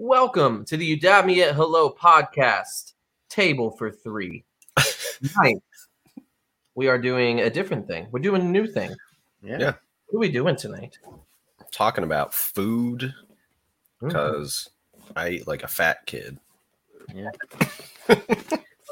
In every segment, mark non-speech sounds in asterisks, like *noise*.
Welcome to the Udami at Hello podcast, table for three. *laughs* Tonight, we are doing a different thing. We're doing a new thing. Yeah. Yeah. What are we doing tonight? Talking about food because I eat like a fat kid. Yeah. *laughs*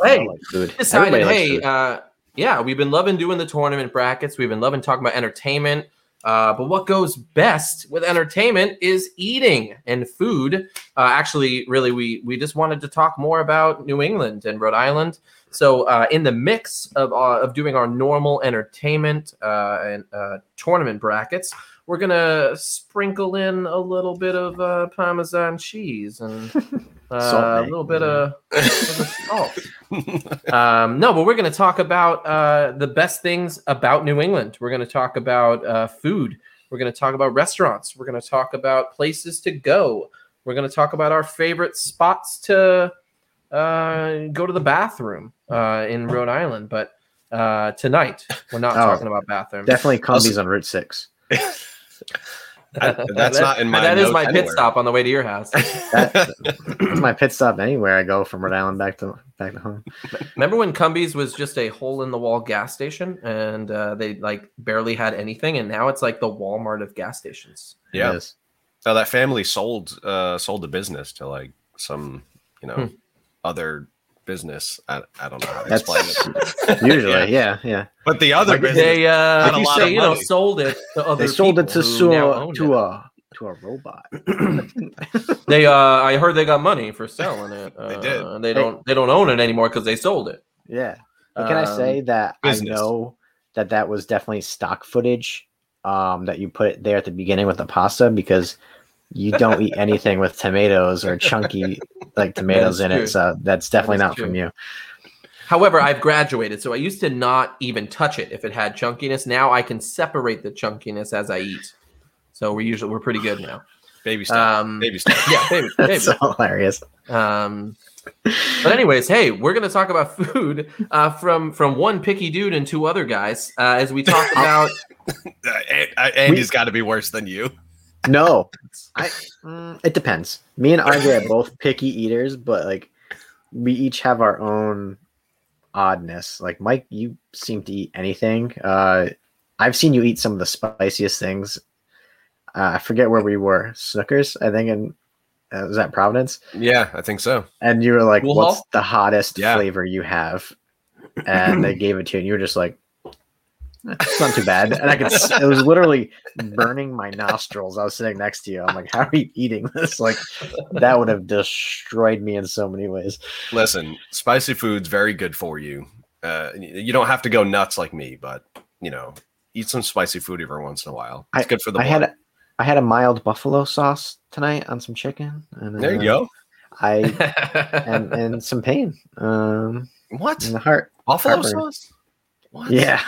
hey, like decided, hey, uh, yeah, we've been loving doing the tournament brackets. We've been loving talking about entertainment. Uh, but what goes best with entertainment is eating and food. Uh, actually, really, we we just wanted to talk more about New England and Rhode Island. So, uh, in the mix of uh, of doing our normal entertainment uh, and uh, tournament brackets, we're gonna sprinkle in a little bit of uh, Parmesan cheese and *laughs* uh, Salt, a little bit of, *laughs* a little bit of salt um, no, but we're going to talk about uh, the best things about New England. We're going to talk about uh, food. We're going to talk about restaurants. We're going to talk about places to go. We're going to talk about our favorite spots to uh, go to the bathroom uh, in Rhode Island. But uh, tonight, we're not Oh, talking about bathrooms. Definitely Cumbies on Route Six. *laughs* I- *laughs* that's not in my That is notes my pit stop on the way to your house. *laughs* That's *clears throat* my pit stop anywhere I go from Rhode Island back to back to home. *laughs* Remember when Cumbies was just a hole in the wall gas station and uh, they like barely had anything, and now it's like the Walmart of gas stations. yeah. It is. So that family sold uh sold the business to like some, you know, Hmm. other business. I, I don't know how to That's explain it. *laughs* usually, Yeah. yeah, yeah. But the other Like business They, uh, Had a lot they, you know, sold it to other. They sold it to who so, to it. a to a robot. *clears throat* They, uh, I heard they got money for selling it. Uh, *laughs* They did. They don't. They don't own it anymore because they sold it. Yeah. But can I Um, say that business. I know that that was definitely stock footage um, that you put there at the beginning with the pasta because you don't eat anything with tomatoes or chunky like *laughs* tomatoes in true. it. So that's definitely is not true. from you. However, I've graduated, so I used to not even touch it if it had chunkiness. Now I can separate the chunkiness as I eat. So we're usually we're pretty good now. baby stuff. Um, baby stuff. yeah, baby, *laughs* baby. That's so hilarious. Um, but anyways, hey, we're gonna talk about food uh, from from one picky dude and two other guys uh, as we talk *laughs* about. An- uh, Andy's got to be worse than you. No, I. Mm, it depends. Me and RJ are both picky eaters, but like we each have our own oddness. Like Mike, you seem to eat anything. Uh, I've seen you eat some of the spiciest things. Uh, I forget where we were. Snookers, I think, in uh, was that Providence? Yeah, I think so. And you were like, Pool "What's hall? the hottest Yeah. flavor you have?" And they gave it to you, and you were just like, "It's not too bad." And I could, it was literally burning my nostrils. I was sitting next to you. I'm like, "How are you eating this?" Like, that would have destroyed me in so many ways. Listen, spicy food's very good for you. Uh, you don't have to go nuts like me, but you know, eat some spicy food every once in a while. It's good for the I blood. had, I had a mild buffalo sauce tonight on some chicken. And, there you uh, go. I *laughs* and and some pain um, What in the heart. buffalo heartburn. sauce? What? Yeah,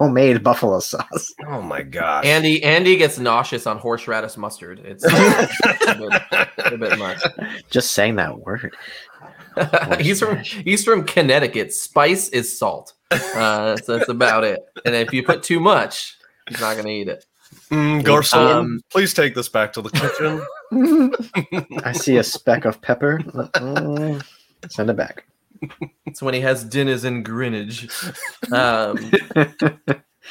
homemade buffalo sauce. *laughs* Oh my gosh. Andy Andy gets nauseous on horseradish mustard. It's, it's a, bit, a bit much. *laughs* Just saying that word. *laughs* he's from he's from Connecticut. Spice is salt. Uh, so that's about it. And if you put too much, he's not gonna eat it. Mm, Garcon, Um, please take this back to the kitchen. I see a speck of pepper. Mm, Send it back. *laughs* It's when he has dinners in Greenwich. *laughs* Um,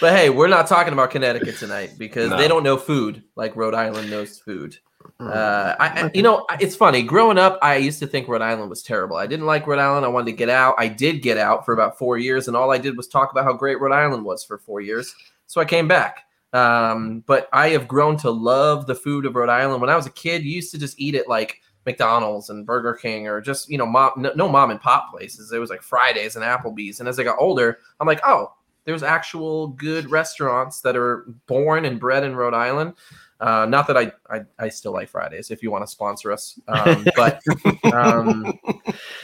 but hey, we're not talking about Connecticut tonight because No. they don't know food like Rhode Island knows food. Mm. Uh, I, I, you know, it's funny. Growing up, I used to think Rhode Island was terrible. I didn't like Rhode Island. I wanted to get out. I did get out for about four years, and all I did was talk about how great Rhode Island was for four years. So I came back. Um, but I have grown to love the food of Rhode Island. When I was a kid, you used to just eat it like McDonald's and Burger King, or just you know, mom, no, no mom and pop places. It was like Fridays and Applebee's. And as I got older, I'm like, oh, there's actual good restaurants that are born and bred in Rhode Island. Uh, not that I, I I still like Fridays if you want to sponsor us, um, *laughs* but um,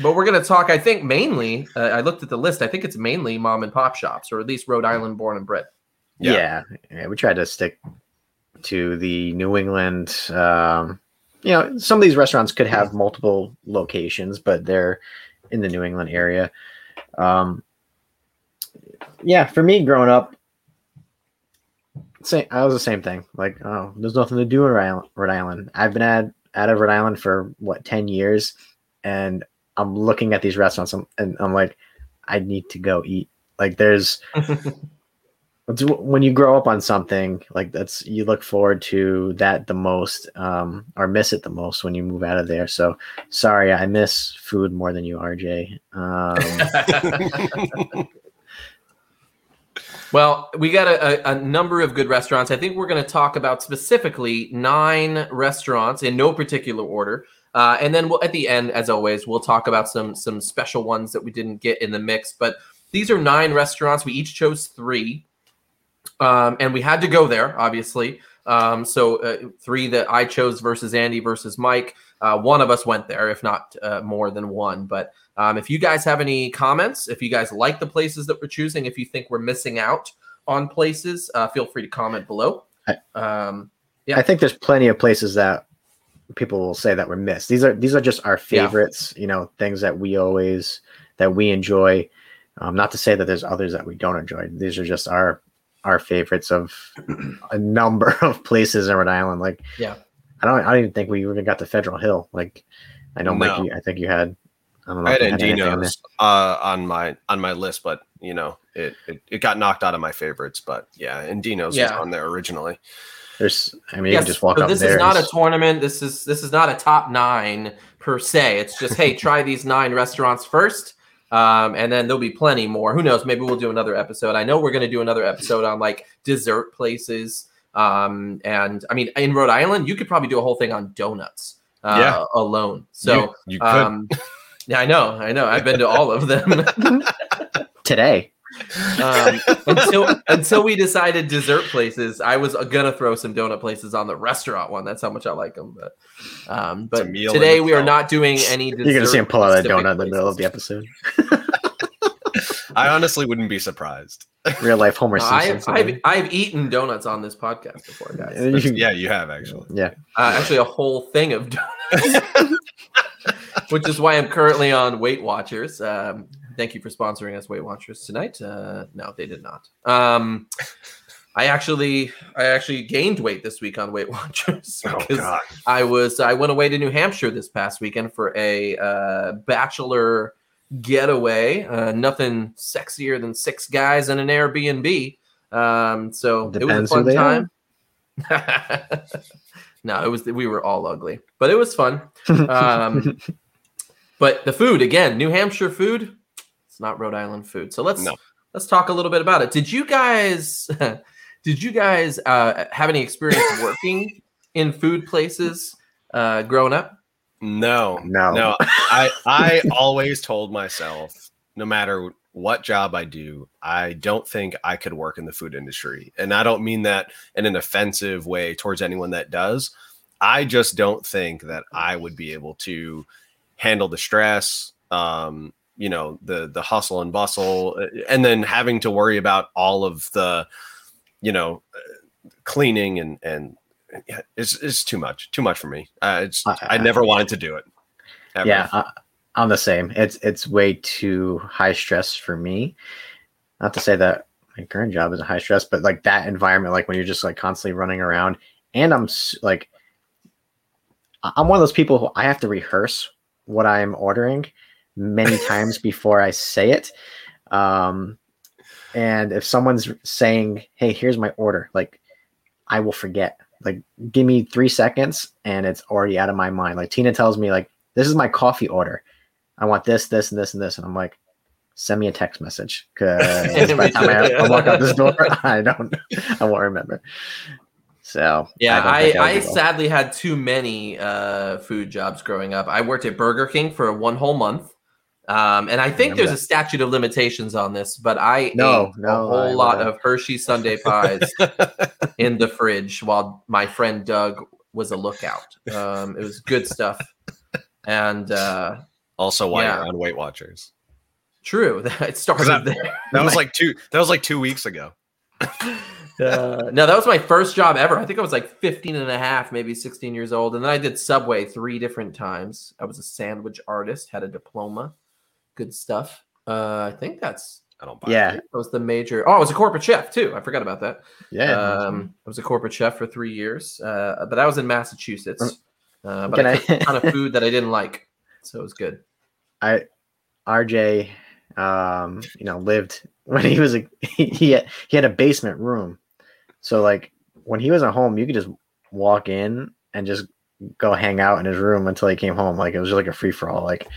but we're gonna talk. I think mainly. Uh, I looked at the list. I think it's mainly mom and pop shops, or at least Rhode Island born and bred. Yeah. Yeah. yeah, We tried to stick to the New England. Um, you know, some of these restaurants could have multiple locations, but they're in the New England area. Um, yeah, for me growing up, same, I was the same thing. Like, oh, there's nothing to do in Rhode Island. Rhode Island. I've been at out of Rhode Island for what ten years, and I'm looking at these restaurants and, and I'm like, I need to go eat. Like there's *laughs* when you grow up on something like that's you look forward to that the most um, or miss it the most when you move out of there. So sorry, I miss food more than you, RJ. Um, *laughs* Well, we got a, a, number of good restaurants. I think we're going to talk about specifically nine restaurants in no particular order. Uh, and then we'll, at the end, as always, we'll talk about some some special ones that we didn't get in the mix. But these are nine restaurants. We each chose three, um, and we had to go there, obviously. Um, so uh, three that I chose versus Andy versus Mike. Uh, one of us went there, if not uh, more than one. But um, if you guys have any comments, if you guys like the places that we're choosing, if you think we're missing out on places, uh, feel free to comment below. Um, Yeah. I think there's plenty of places that people will say that were missed. These are these are just our Yeah. favorites, you know, things that we always that we enjoy. Um, not to say that there's others that we don't enjoy. These are just our our favorites of *clears throat* a number *laughs* of places in Rhode Island. Like, Yeah. I don't I don't even think we even got to Federal Hill. Like, I know, Mike. No. You, I think you had. I don't know. I had you had anything on. Andino's uh, on my on my list, but you know it, it it got knocked out of my favorites. But yeah, Andino's was Yeah. on there originally. There's. I mean, you yes, can just walk so up this is not a tournament. This is this is not a top nine per se. It's just hey, *laughs* try these nine restaurants first, um, and then there'll be plenty more. Who knows? Maybe we'll do another episode. I know we're going to do another episode on like dessert places. Um, and I mean, in Rhode Island, you could probably do a whole thing on donuts uh, Yeah. alone. So you, you could. um, yeah, I know, I know. I've been to all of them. *laughs* today. Um, *laughs* until until we decided dessert places, I was gonna throw some donut places on the restaurant one. That's how much I like them. But um, but today we are not doing any. You're gonna see him pull out that dessert-specific donut in the middle of the episode. *laughs* I honestly wouldn't be surprised. Real life Homer Simpson. I've, I've I've eaten donuts on this podcast before, guys. Yeah, you have actually. yeah. Uh, actually, a whole thing of donuts, *laughs* which is why I'm currently on Weight Watchers. Um, thank you for sponsoring us, Weight Watchers, tonight. Uh, no, they did not. Um, I actually, I actually gained weight this week on Weight Watchers *laughs* Oh because god. I was, I went away to New Hampshire this past weekend for a uh, bachelor getaway. Uh, nothing sexier than six guys in an Airbnb. Um, so Depends it was a fun time. *laughs* no, it was we were all ugly, but it was fun. *laughs* Um, but the food again, New Hampshire food, it's not Rhode Island food. So let's No. let's talk a little bit about it. Did you guys *laughs* did you guys uh, have any experience *laughs* working in food places uh, growing up? No, No. no. I I always told myself, no matter what job I do, I don't think I could work in the food industry, and I don't mean that in an offensive way towards anyone that does. I just don't think that I would be able to handle the stress, um, you know, the the hustle and bustle, uh, and then having to worry about all of the, you know, uh, cleaning and and yeah, it's it's too much, too much for me. Uh, it's I- I never wanted to do it. ever. yeah, I, I'm the same. It's it's way too high stress for me. Not to say that my current job is a high stress, but like that environment, like when you're just like constantly running around, and I'm like, I'm one of those people who I have to rehearse what I'm ordering many times before I say it. Um, and if someone's saying, "Hey, here's my order," like I will forget. Like, give me three seconds, and it's already out of my mind. Like Tina tells me, like, "This is my coffee order. I want this, this, and this, and this," and I'm like, "Send me a text message," because by the time I, I *laughs* walk out this door, *laughs* I don't, *laughs* I won't remember. So Yeah, I, I, well. sadly had too many uh, food jobs growing up. I worked at Burger King for one whole month. Um, and I think remember there's that. a statute of limitations on this, but I No, ate no, a I whole lot of Hershey Sundae pies *laughs* in the fridge while my friend Doug was a lookout. Um, it was good stuff. And uh, also why Yeah. you're on Weight Watchers. true, *laughs* it started that- there. That was like two. That was like two weeks ago. *laughs* Uh, no, that was my first job ever. I think I was like 15 and a half, maybe 16 years old. And then I did Subway three different times. I was a sandwich artist, had a diploma. Good stuff. Uh, I think that's I don't buy. Yeah, that was the major. Oh, I was a corporate chef too. I forgot about that. yeah. Um, I was a corporate chef for three years, uh, but I was in Massachusetts. uh, but Can I I- cooked a ton of *laughs* food that I didn't like, so it was good. I RJ um you know lived *laughs* when he was a he he had, he had a basement room. So like when he was at home you could just walk in and just go hang out in his room until he came home. Like it was just like a free for all. Like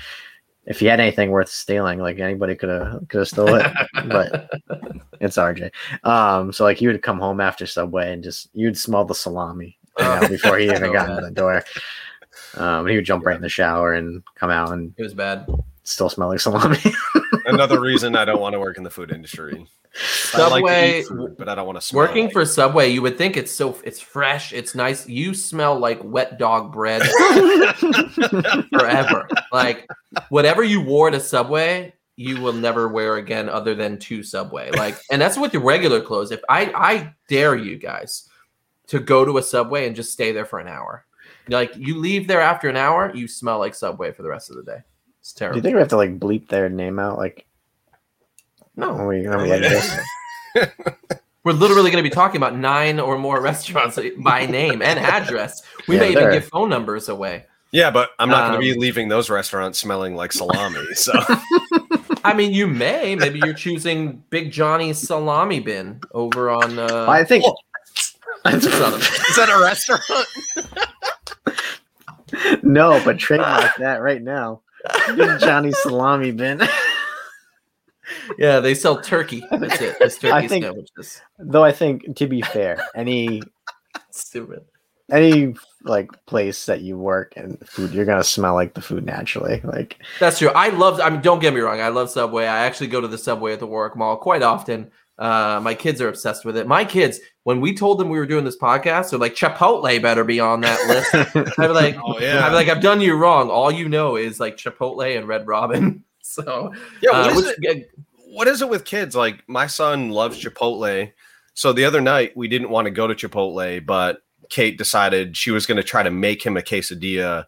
if he had anything worth stealing, like anybody could have could have stole it. but *laughs* it's RJ. Um so like he would come home after Subway and just you'd smell the salami you know, Oh. before he *laughs* even got in the door. Um, and he would jump right in the shower and come out and it was bad. Still smell like *laughs* salami. Another reason I don't want to work in the food industry. I like Subway food, but I don't want to smell working like for Subway, you would think it's so it's fresh, it's nice. You smell like wet dog bread *laughs* forever. like whatever you wore to Subway, you will never wear again other than to Subway. Like, and that's with your regular clothes. If I I dare you guys to go to a Subway and just stay there for an hour. Like you leave there after an hour, you smell like Subway for the rest of the day. It's Do you think we have to like bleep their name out? Like no, when we, when we edit this? *laughs* *laughs* We're literally going to be talking about nine or more *laughs* restaurants by name and address. We Yeah, may even give phone numbers away. Yeah, but I'm not going to Um, be leaving those restaurants smelling like salami. So I mean, you may. Maybe you're choosing Big Johnny's salami bin over on. Uh, I think Son of- is that a restaurant? no, but trademark that right now. Johnny Salami Bin. *laughs* yeah, they sell turkey. That's it. It's turkey I think- sandwiches. Though I think to be fair, any *laughs* Stupid. any like place that you work and food, you're gonna smell like the food naturally. Like That's true. I love. I mean, don't get me wrong. I love Subway. I actually go to the Subway at the Warwick Mall quite often. Uh, my kids are obsessed with it. My kids, when we told them we were doing this podcast, they're like, Chipotle better be on that list. *laughs* I'm like, Oh I'd yeah. be like, I've done you wrong. All you know is like Chipotle and Red Robin. *laughs* So, yeah. uh, What is, which- it, what is it with kids? Like my son loves Chipotle. So the other night we didn't want to go to Chipotle, but Kate decided she was going to try to make him a quesadilla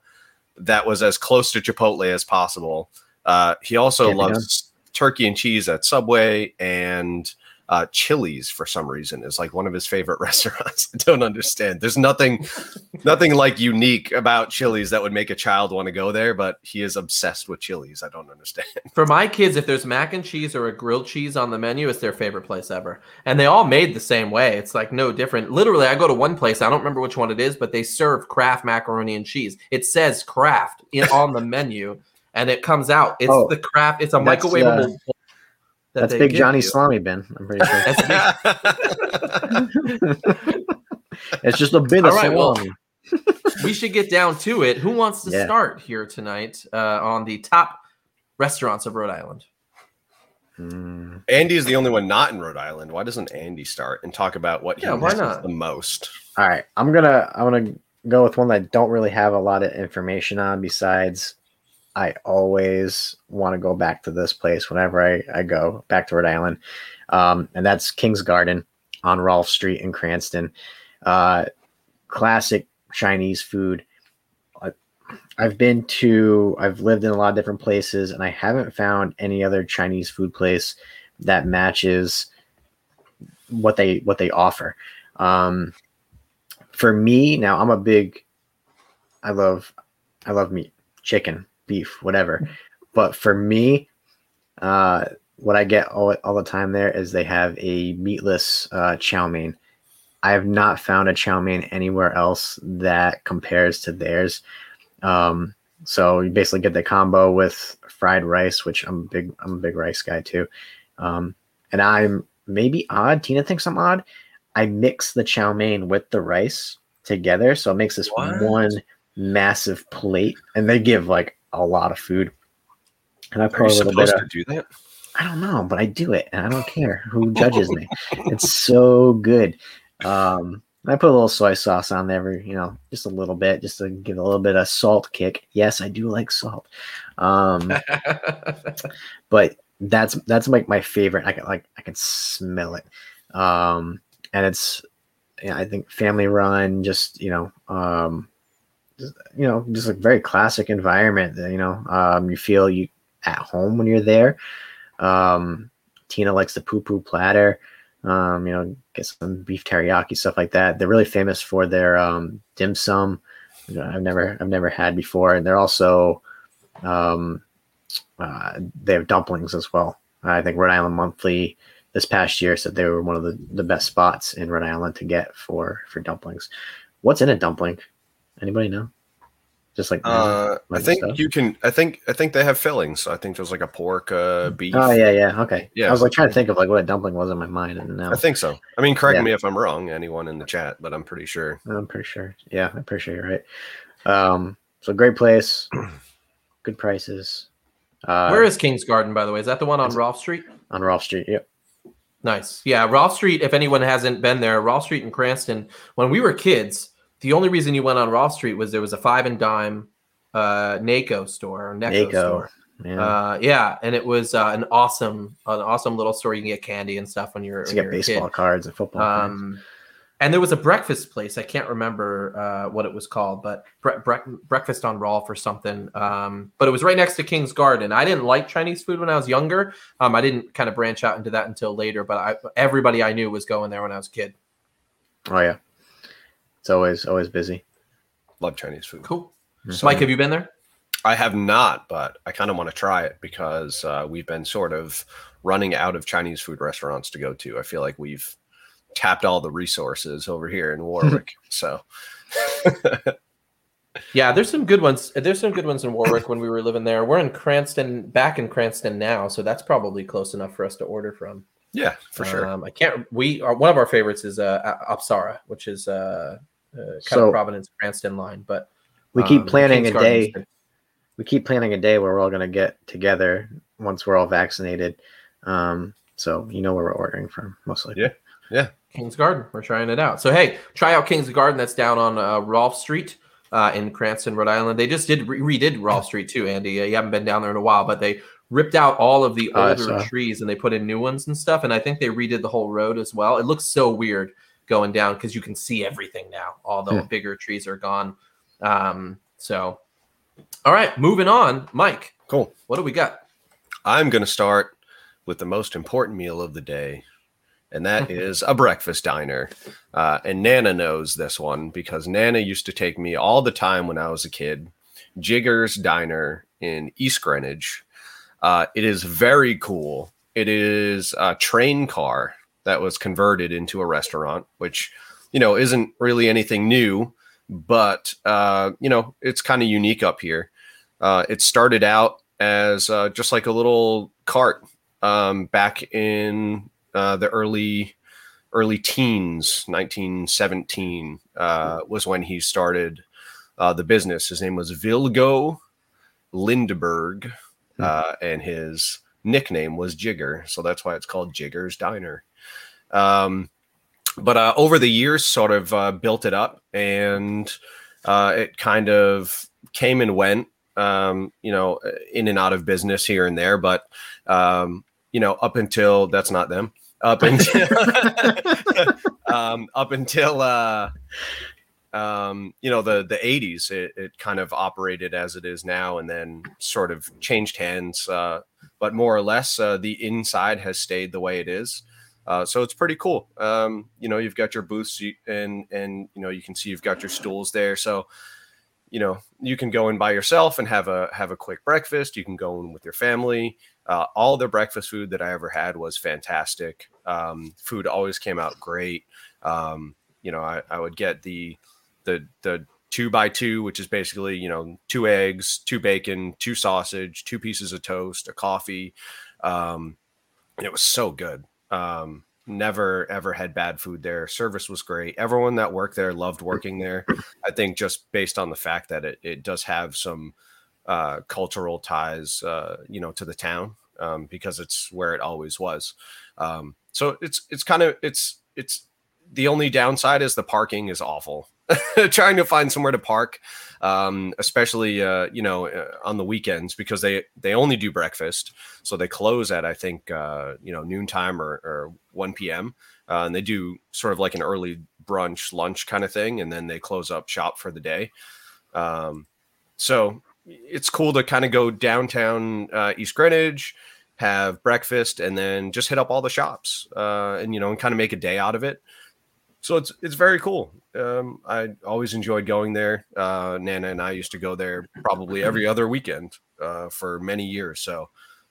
that was as close to Chipotle as possible. Uh, he also Can't loves turkey and cheese at Subway and uh, Chili's for some reason is like one of his favorite *laughs* restaurants. I don't understand. There's nothing, *laughs* nothing like unique about Chili's that would make a child want to go there, but he is obsessed with Chili's. I don't understand. for my kids, if there's mac and cheese or a grilled cheese on the menu, it's their favorite place ever. And they all made the same way. It's like no different. Literally, I go to one place, I don't remember which one it is, but they serve Kraft macaroni and cheese. It says Kraft in, on the menu, and it comes out. It's Oh, the Kraft. It's a microwavable. uh, that that's Big Johnny you. Salami Bin. I'm pretty sure. That's big. *laughs* it's just a bin All of right, well, *laughs* we should get down to it. Who wants to Yeah. start here tonight uh, on the top restaurants of Rhode Island? Mm. Andy is the only one not in Rhode Island. Why doesn't Andy start and talk about what he Yeah, why not? the most? All right, I'm gonna I'm gonna go with one that I don't really have a lot of information on. Besides, I always want to go back to this place whenever I, I go back to Rhode Island, um, and that's King's Garden on Rolfe Street in Cranston. Uh, classic Chinese food. I- I've been to, I've lived in a lot of different places, and I haven't found any other Chinese food place that matches what they what they offer. Um, for me now i'm a big i love i love meat chicken beef whatever. But for me uh what i get all, all the time there is they have a meatless uh chow mein. I have not found a chow mein anywhere else that compares to theirs. Um so you basically get the combo with fried rice which i'm a big i'm a big rice guy too. Um and i'm maybe odd. Tina thinks i'm odd. I mix the chow mein with the rice together, so it makes this What? one massive plate, and they give like a lot of food. And I Are put a little bit of to do that? I don't know, but I do it, and I don't care who *laughs* judges me. It's so good. Um, I put a little soy sauce on there, you know, just a little bit, just to give a little bit of salt kick. Yes, I do like salt. Um, *laughs* but that's that's like my favorite. I can like I can smell it, um, and it's yeah, I think family run. Just you know, um, you know, just a very classic environment. You know, um, you feel you at home when you're there. Um, Tina likes the poo poo platter. Um, you know, get some beef teriyaki stuff like that. They're really famous for their um, dim sum. I've never I've never had before, and they're also um, uh, they have dumplings as well. I think Rhode Island Monthly this past year said they were one of the, the best spots in Rhode Island to get for for dumplings. What's in a dumpling? Anybody know? Just like Uh, I think stuff? you can. I think. I think they have fillings. I think there's like a pork, uh, beef. Oh yeah, yeah, okay. Yeah. I was like trying to think of like what a dumpling was in my mind, and now I think so. I mean, correct Yeah. me if I'm wrong, anyone in the chat, but I'm pretty sure. I'm pretty sure. Yeah, I'm pretty sure you're right. Um, so great place, *clears throat* good prices. Uh, Where is King's Garden, by the way? Is that the one on It's- Rolfe Street? on Rolfe Street? Yep. Nice. Yeah, Rolfe Street, if anyone hasn't been there, Rolfe Street in Cranston, when we were kids, the only reason you went on Rolfe Street was there was a five and dime uh NACO store NECO, Naco. store. Yeah. Uh yeah, and it was uh, an awesome an awesome little store. You can get candy and stuff when you're, to when get baseball kid. cards and football cards. Um and there was a breakfast place. I can't remember uh, what it was called, but bre- bre- breakfast on Rolfe or something. Um, but it was right next to King's Garden. I didn't like Chinese food when I was younger. Um, I didn't kind of branch out into that until later. But I, everybody I knew was going there when I was a kid. Oh yeah, it's always always busy. Love Chinese food. Cool. So- Mike, have you been there? I have not, but I kind of want to try it because uh, we've been sort of running out of Chinese food restaurants to go to. I feel like we've tapped all the resources over here in Warwick. *laughs* so *laughs* Yeah, there's some good ones. There's some good ones in Warwick when we were living there. We're in Cranston, back in Cranston now, so that's probably close enough for us to order from. yeah, for sure. Um, I can't. We are one of our favorites is uh, Apsara, which is uh, uh kind So- of Providence Cranston line. But we keep um, planning a day. good. We keep planning a day where we're all gonna get together once we're all vaccinated. Um, so you know where we're ordering from, mostly. Yeah. yeah. King's Garden. We're trying it out. So hey, try out King's Garden. That's down on uh, Rolfe Street uh, in Cranston, Rhode Island. They just did re- redid Rolfe Street too, Andy. Uh, you haven't been down there in a while, but they ripped out all of the Oh, older saw. trees and they put in new ones and stuff. And I think they redid the whole road as well. It looks so weird going down because you can see everything now. All the Hmm. bigger trees are gone. Um, so, all right, moving on. Mike, Cool. what do we got? I'm going to start with the most important meal of the day, and that *laughs* is a breakfast diner. Uh, and Nana knows this one because Nana used to take me all the time when I was a kid. Jigger's Diner in East Greenwich. Uh, it is very cool. It is a train car that was converted into a restaurant, which you know isn't really anything new, but uh, you know it's kind of unique up here. Uh, it started out as uh, just like a little cart um, back in uh, the early early teens, 1917 uh, was when he started uh, the business. His name was Vilgo Lindberg, uh, and his nickname was Jigger, so that's why it's called Jigger's Diner. Um, but uh, over the years, sort of uh, built it up, and uh, it kind of came and went um, you know, in and out of business here and there. But, um, you know, up until that's not them. Up until, *laughs* um, up until, uh, um, you know, the the '80s, it, it kind of operated as it is now, and then sort of changed hands. Uh, but more or less, uh, the inside has stayed the way it is. Uh, so it's pretty cool. Um, you know, you've got your booths, and and you know you can see you've got your stools there. So you know you can go in by yourself and have a have a quick breakfast. You can go in with your family. Uh, all the breakfast food that i ever had was fantastic. Um, food always came out great. Um, you know I, I would get the the the two by two which is basically you know two eggs two bacon two sausage two pieces of toast a coffee. Um, it was so good um, never ever had bad food there service was great everyone that worked there loved working there I think just based on the fact that it, it does have some uh, cultural ties, uh, you know, to the town um, because it's where it always was. Um, so it's it's kind of it's it's the only downside is the parking is awful. *laughs* Trying to find somewhere to park, um, especially uh, you know uh, on the weekends because they they only do breakfast, so they close at I think uh, you know noontime or, or one p.m. Uh, and they do sort of like an early brunch lunch kind of thing and then they close up shop for the day um, so it's cool to kind of go downtown uh, east greenwich have breakfast and then just hit up all the shops uh, and you know and kind of make a day out of it so it's it's very cool. Um, I always enjoyed going there. Uh, Nana and I used to go there probably every other weekend uh, for many years. So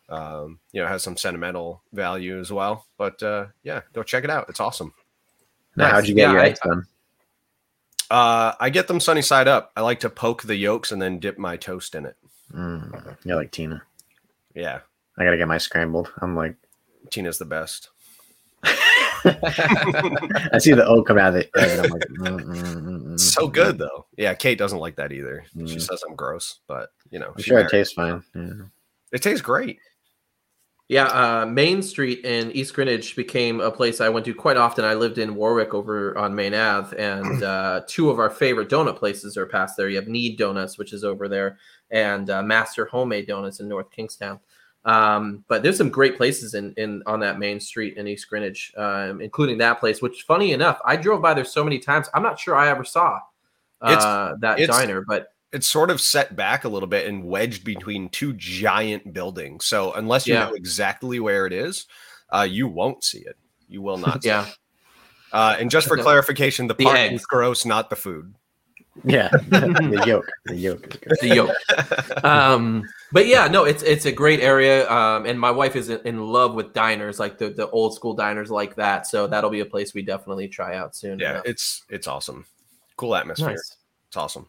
um, you know, it has some sentimental value as well. But uh, yeah, go check it out. It's awesome. Now, Nice. how'd you get Yeah, your eggs done? Uh, I get them sunny side up. I like to poke the yolks and then dip my toast in it. Mm, you're like Tina. Yeah, I gotta get my scrambled. I'm like, Tina's the best. *laughs* I see the O come out of it. and I'm like, mm, mm, mm, mm, So mm. good though. Yeah, Kate doesn't like that either. She Mm. says I'm gross, but you know, I'm she sure it tastes fine. Yeah. It tastes great. Yeah, uh, Main Street in East Greenwich became a place I went to quite often. I lived in Warwick over on Main Ave, and *clears throat* uh, two of our favorite donut places are past there. You have Knead Doughnuts, which is over there, and uh, Master Homemade Donuts in North Kingstown. Um, but there's some great places in, in on that main street in East Greenwich, um, including that place. Which, funny enough, I drove by there so many times. I'm not sure I ever saw It's- uh, that it's- diner, but It's sort of set back a little bit and wedged between two giant buildings. So unless you Yeah. know exactly where it is, uh, you won't see it. You will not. *laughs* see yeah, it. Uh, and just for *laughs* clarification, the the parking's eggs. gross, not the food. Yeah, *laughs* the yolk. The yolk is good. the yolk. um but yeah no it's it's a great area um and my wife is in- in love with diners like the the old school diners like that so that'll be a place we definitely try out soon yeah, enough. it's it's awesome. Cool atmosphere. nice It's awesome.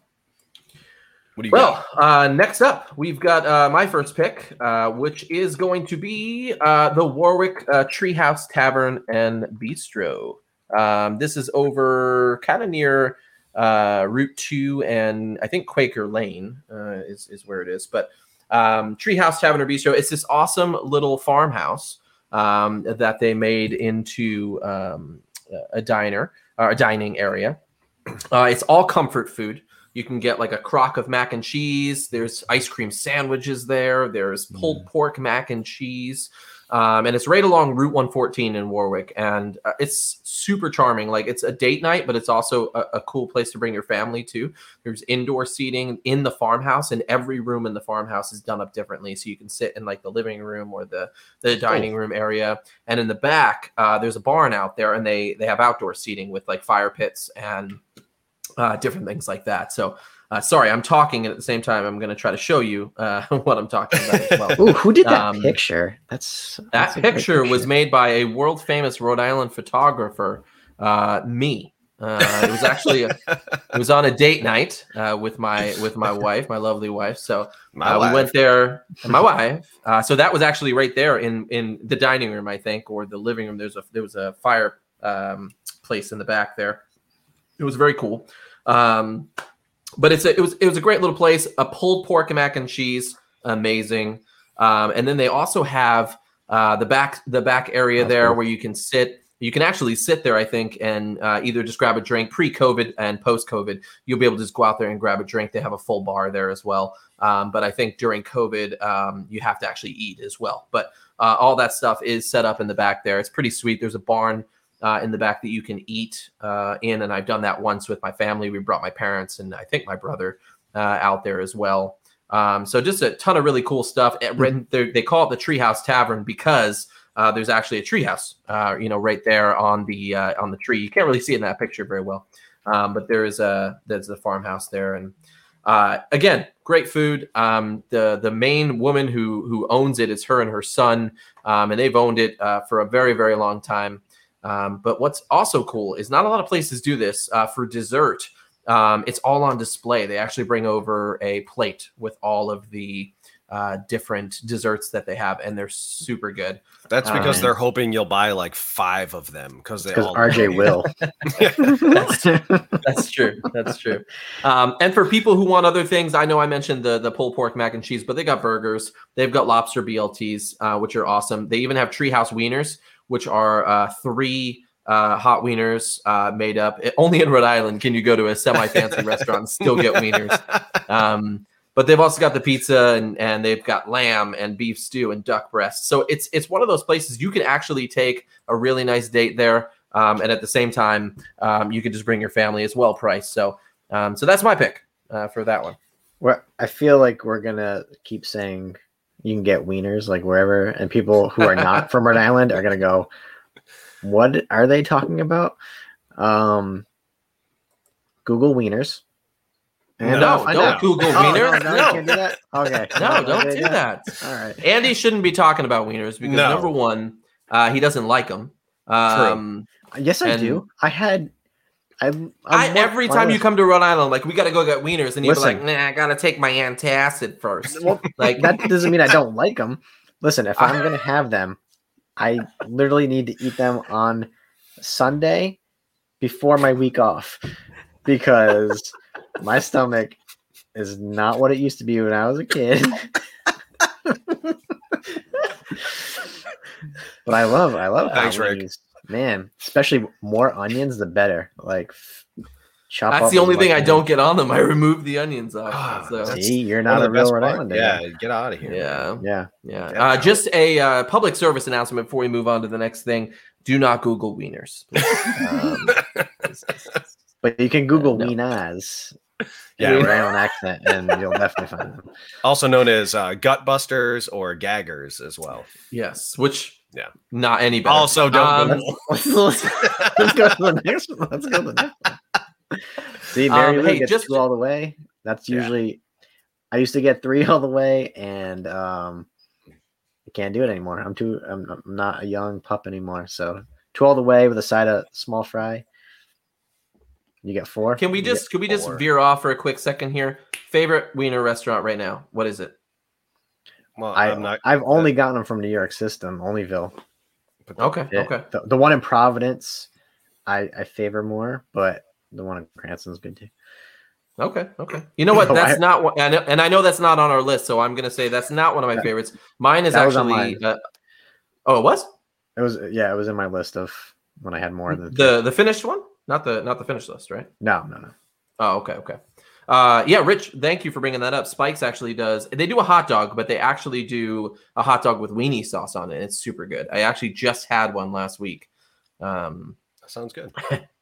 What do you got? well uh next up we've got uh my first pick uh which is going to be uh the warwick uh treehouse tavern and bistro um this is over kind of near uh route 2 and i think quaker lane uh is is where it is but um, Treehouse Tavern or Bistro. It's this awesome little farmhouse um, that they made into um, a diner or a dining area. Uh, it's all comfort food. You can get like a crock of mac and cheese. There's ice cream sandwiches there. There's pulled pork mac and cheese. Um, and it's right along Route 114 in Warwick. And uh, it's super charming. Like it's a date night, but it's also a, a cool place to bring your family to. There's indoor seating in the farmhouse, and every room in the farmhouse is done up differently. So you can sit in like the living room or the the dining room area. And in the back, uh, there's a barn out there, and they they have outdoor seating with like fire pits and uh, different things like that. So. Uh, sorry, I'm talking and at the same time. I'm going to try to show you uh, *laughs* what I'm talking about as well. *laughs* Ooh, who did that Um, picture? That's That that's a great picture was made by a world famous Rhode Island photographer, uh, me. Uh, it was actually a, it was on a date night uh, with my with my wife, my lovely wife. So *laughs* uh, we went there, and my wife. Uh, so that was actually right there in in the dining room, I think, or the living room. There's a there was a fire um, place in the back there. It was very cool. Um, but it's a, it was it was a great little place. A pulled pork and mac and cheese, amazing. Um, and then they also have uh, the back the back area That's there cool. where you can sit. You can actually sit there, I think, and uh, either just grab a drink pre-COVID and post-COVID. You'll be able to just go out there and grab a drink. They have a full bar there as well. Um, but I think during COVID, um, you have to actually eat as well. But uh, all that stuff is set up in the back there. It's pretty sweet. There's a barn uh, in the back that you can eat uh, in, and I've done that once with my family. We brought my parents and I think my brother uh, out there as well. Um, so just a ton of really cool stuff. It- Hmm. they're- They call it the Treehouse Tavern because uh, there's actually a treehouse, uh, you know, right there on the uh, on the tree. You can't really see it in that picture very well, um, but there is a there's a farmhouse there, and uh, again, great food. Um, the the main woman who who owns it is her and her son, um, and they've owned it uh, for a very very long time. Um, but what's also cool is not a lot of places do this uh, for dessert. Um, it's all on display. They actually bring over a plate with all of the uh, different desserts that they have, and they're super good. That's because Um, they're hoping you'll buy like five of them because they because all RJ will. *laughs* That's That's true. That's true. Um, and for people who want other things, I know I mentioned the the pulled pork mac and cheese, but they got burgers. They've got lobster BLTs, uh, which are awesome. They even have treehouse wieners, which are uh, three uh, hot wieners uh, made up. Only in Rhode Island can you go to a semi fancy restaurant and still get wieners. *laughs* Um, but they've also got the pizza and, and they've got lamb and beef stew and duck breast. So it's it's one of those places you can actually take a really nice date there, um, and at the same time um, you can just bring your family as well priced. So um, so that's my pick uh, for that one. Well, I feel like we're gonna keep saying you can get wieners like wherever, and people who are not from Rhode *laughs* Island are gonna go, "What are they talking about?" Um, Google wieners. No, no, find don't out. Google Oh. No, no, No. can't do that. *laughs* Okay. No, don't do that. All right. Andy shouldn't be talking about wieners because No. number one, uh, he doesn't like them. Um, Yes, I And- do. I had. I, I'm I, every time of- you come to Rhode Island, like we got to go get wieners, and you're like, "Nah, I gotta take my antacid first. Well, *laughs* Like that doesn't mean I don't like them. Listen, if I'm gonna *laughs* have them, I literally need to eat them on Sunday before my week off because my stomach is not what it used to be when I was a kid. *laughs* but I love, I love Thanks, Rick. Wings. Man, especially more onions, the better. Like chop. that's the only thing much I don't get on them. I remove the onions off. So See, you're not a real best Rhode part- Islander. Yeah, get out of here. yeah, Yeah. yeah. Yeah. Uh, just a uh, public service announcement before we move on to the next thing. Do not Google wieners. *laughs* Um, But you can Google no. Wienaz. Yeah, Yeah, right. Rhode Island accent, and you'll definitely find them. Also known as uh, gut busters or gaggers as well. yes, which Yeah. not any better. Also, don't Um, Let's, *laughs* let's, let's go to the next one. Let's go to the next one. See, Mary Um, Lou hey, gets just- two all the way. That's Yeah. usually I used to get three *laughs* all the way, and um, I can't do it anymore. I'm too. I'm, I'm not a young pup anymore. So two all the way with a side of small fry. You get four. Can we just can we just veer off for a quick second here? Favorite wiener restaurant right now? What is it? Well, I, I'm not. I've only gotten them from New York system, Olneyville. Okay, Yeah, okay. The, the one in Providence, I, I favor more, but the one in Cranston's good too. Okay, okay. You know what? No, That's I- not what, and, and I know that's not on our list, so I'm gonna say that's not one of my Yeah. favorites. Mine is That was on actually. Uh, oh, it was It was yeah, it was in my list of when I had more than the the finished one, not the not the finished list, right? no no no. Oh, okay, okay. Uh, yeah, Rich, thank you for bringing that up. Spikes actually does. They do a hot dog, but they actually do a hot dog with weenie sauce on it. It's super good. I actually just had one last week. Um, Sounds good. *laughs*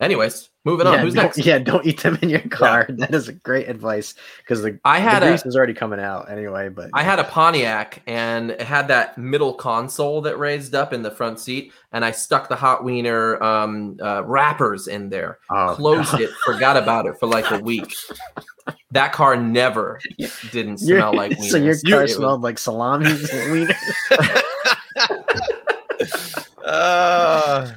anyways, moving on. yeah, Who's don't, next? Yeah, don't eat them in your car. *laughs* That is a great advice because the, I had the a grease is already coming out anyway. But I had a Pontiac and it had that middle console that raised up in the front seat, and I stuck the hot wiener um, uh, wrappers in there, oh, closed God. it, forgot about it for like a week. That car never didn't Your- smell like wieners. *laughs* so your It car was- smelled like salami wiener. *laughs* Uh,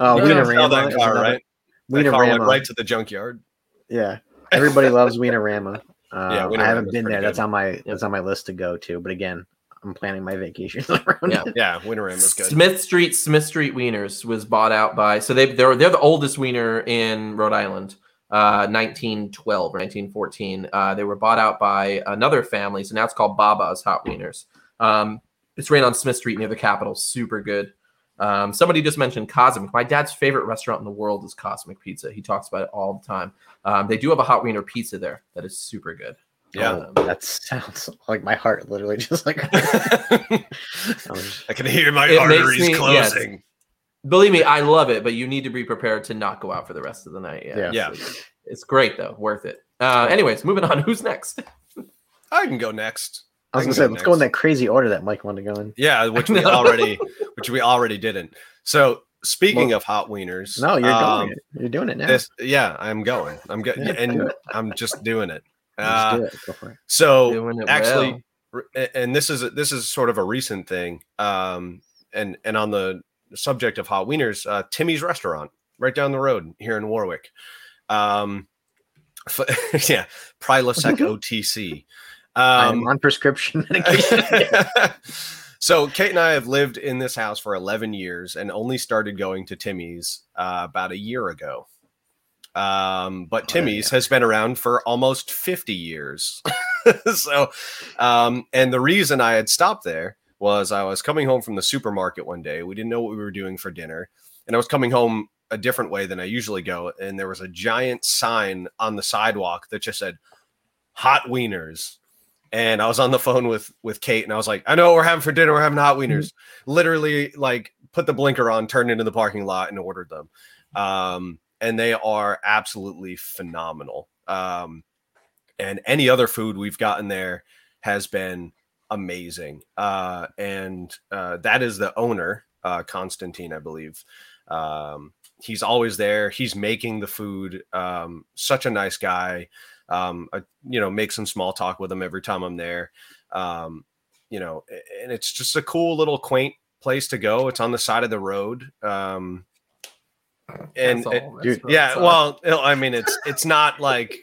Oh, you wiener can sell rama. that is car, another- right? That Wiener car went rama. right to the junkyard. Yeah, *laughs* everybody loves Wein-O-Rama. Uh, Yeah, Wiener I haven't Rama's been pretty there. That's on my that's on my list to go to. But again, I'm planning my vacation *laughs* around Yeah. it. Yeah, Winter Rim is good. Smith Street Smith Street Wieners was bought out by so they they're they're the oldest wiener in Rhode Island. Uh, 1912 or 1914. Uh, they were bought out by another family, so now it's called Baba's Hot Wieners. Um, it's right on Smith Street near the Capitol. Super good. Um, somebody just mentioned Cosmic. My dad's favorite restaurant in the world is Cosmic Pizza. He talks about it all the time. Um, they do have a hot wiener pizza there that is super good. Yeah. Um, That sounds like my heart literally *laughs* just like. I I can hear my It arteries me- yes. closing. Believe me, I love it, but you need to be prepared to not go out for the rest of the night. Yeah, Yeah. Yeah. It's, it's great though, worth it. Uh, anyways, moving on. *laughs* Who's next? I can go next. I was I gonna say, go let's go in that crazy order that Mike wanted to go in. Yeah, which we *laughs* already, which we already didn't. So speaking of hot wieners, No, you're um, going. You're doing it now. This, yeah, I'm going. I'm good, Yeah, and. I'm just doing it. *laughs* Just Uh, do it. Go for it. so it actually, well. r- a- and this is this is sort of a recent thing. Um, and and on the subject of hot wieners, uh, Timmy's restaurant right down the road here in Warwick. Um, f- *laughs* yeah, Prilosec OTC. Um, on prescription *laughs* medication. *laughs* so Kate and I have lived in this house for 11 years and only started going to Timmy's uh, about a year ago. Um, but Oh, Timmy's has been around for almost 50 years. *laughs* so, um, and the reason I had stopped there was I was coming home from the supermarket one day. We didn't know what we were doing for dinner, and I was coming home a different way than I usually go. And there was a giant sign on the sidewalk that just said "Hot Wieners." And I was on the phone with with Kate, and I was like, "I know what we're having for dinner. We're having hot wieners." Literally, like, put the blinker on, turned into the parking lot, and ordered them. Um, and they are absolutely phenomenal. Um, and any other food we've gotten there has been amazing. Uh, and uh, that is the owner, uh, Constantine, I believe. Um, he's always there. He's making the food. Um, such a nice guy. Um, I, you know, make some small talk with them every time I'm there. Um, you know, and it's just a cool little quaint place to go. It's on the side of the road. Um, and it- dude, yeah, it's, uh, well, I mean, it's it's not *laughs* like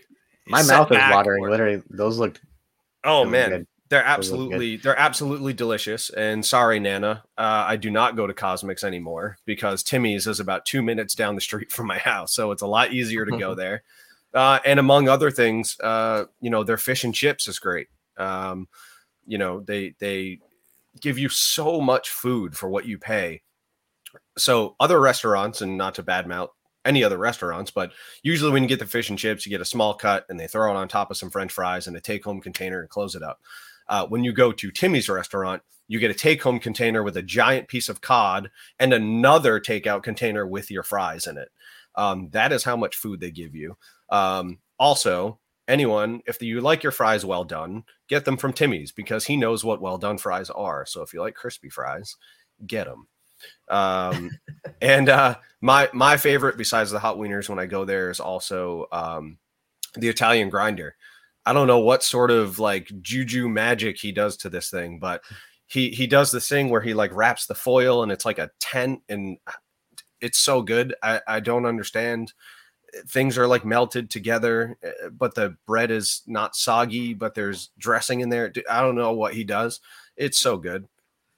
My mouth is watering. or- Literally, those looked. Oh really man, good. they're Those look absolutely they're absolutely delicious. And sorry, Nana, uh, I do not go to Cosmics anymore because Timmy's is about two minutes down the street *laughs* from my house, so it's a lot easier to go *laughs* there. Uh, and among other things, uh, you know, their fish and chips is great. Um, you know, they they give you so much food for what you pay. So other restaurants, and not to badmouth any other restaurants, but usually when you get the fish and chips, you get a small cut and they throw it on top of some French fries in a take-home container and close it up. Uh, when you go to Timmy's restaurant, you get a take-home container with a giant piece of cod and another takeout container with your fries in it. Um, that is how much food they give you. Um, also, anyone, if you like your fries well done, get them from Timmy's because he knows what well done fries are. So if you like crispy fries, get them. Um, *laughs* and uh, my my favorite besides the hot wieners when I go there is also um, the Italian grinder. I don't know what sort of like juju magic he does to this thing, but he he does this thing where he like wraps the foil and it's like a tent and it's so good. I I don't understand. Things are like melted together, eh, but the bread is not soggy, but there's dressing in there. I don't know what he does. It's so good.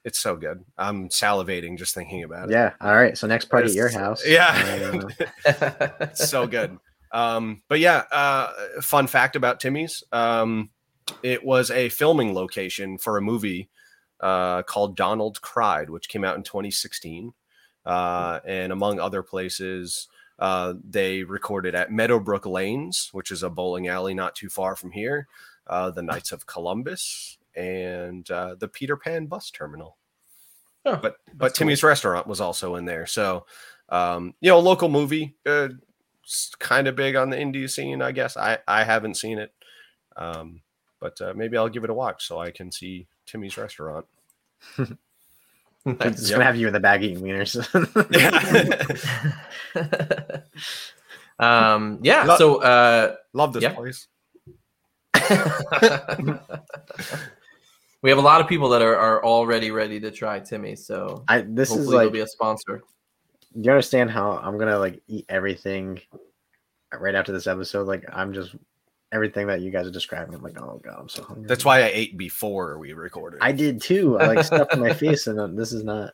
It's so good. I'm salivating just thinking about it. Yeah. All right. So next party at your house. Yeah. Uh, *laughs* *laughs* so good. Um, but yeah, uh, fun fact about Timmy's. Um, it was a filming location for a movie uh, called Donald Cried, which came out in 2016. Uh, and among other places, uh, they recorded at Meadowbrook Lanes, which is a bowling alley not too far from here, uh, the Knights of Columbus, and uh, the Peter Pan bus terminal. Oh, but but cool. Timmy's restaurant was also in there. So, um, you know, a local movie, uh, kind of big on the indie scene, I guess. I I haven't seen it, um, but uh, maybe I'll give it a watch so I can see Timmy's restaurant. *laughs* *laughs* It's Nice. just gonna have you in the bag eating wieners. *laughs* um, yeah. Lo- So, uh, Love this Yeah. place. *laughs* we have a lot of people that are, are already ready to try Timmy. So I this is like be a sponsor. Do you understand how I'm gonna like eat everything right after this episode? Like I'm just everything that you guys are describing. I'm like, oh god, I'm so hungry. That's why I ate before we recorded. I did too. I like stuffed in my *laughs* face, and uh, this is not.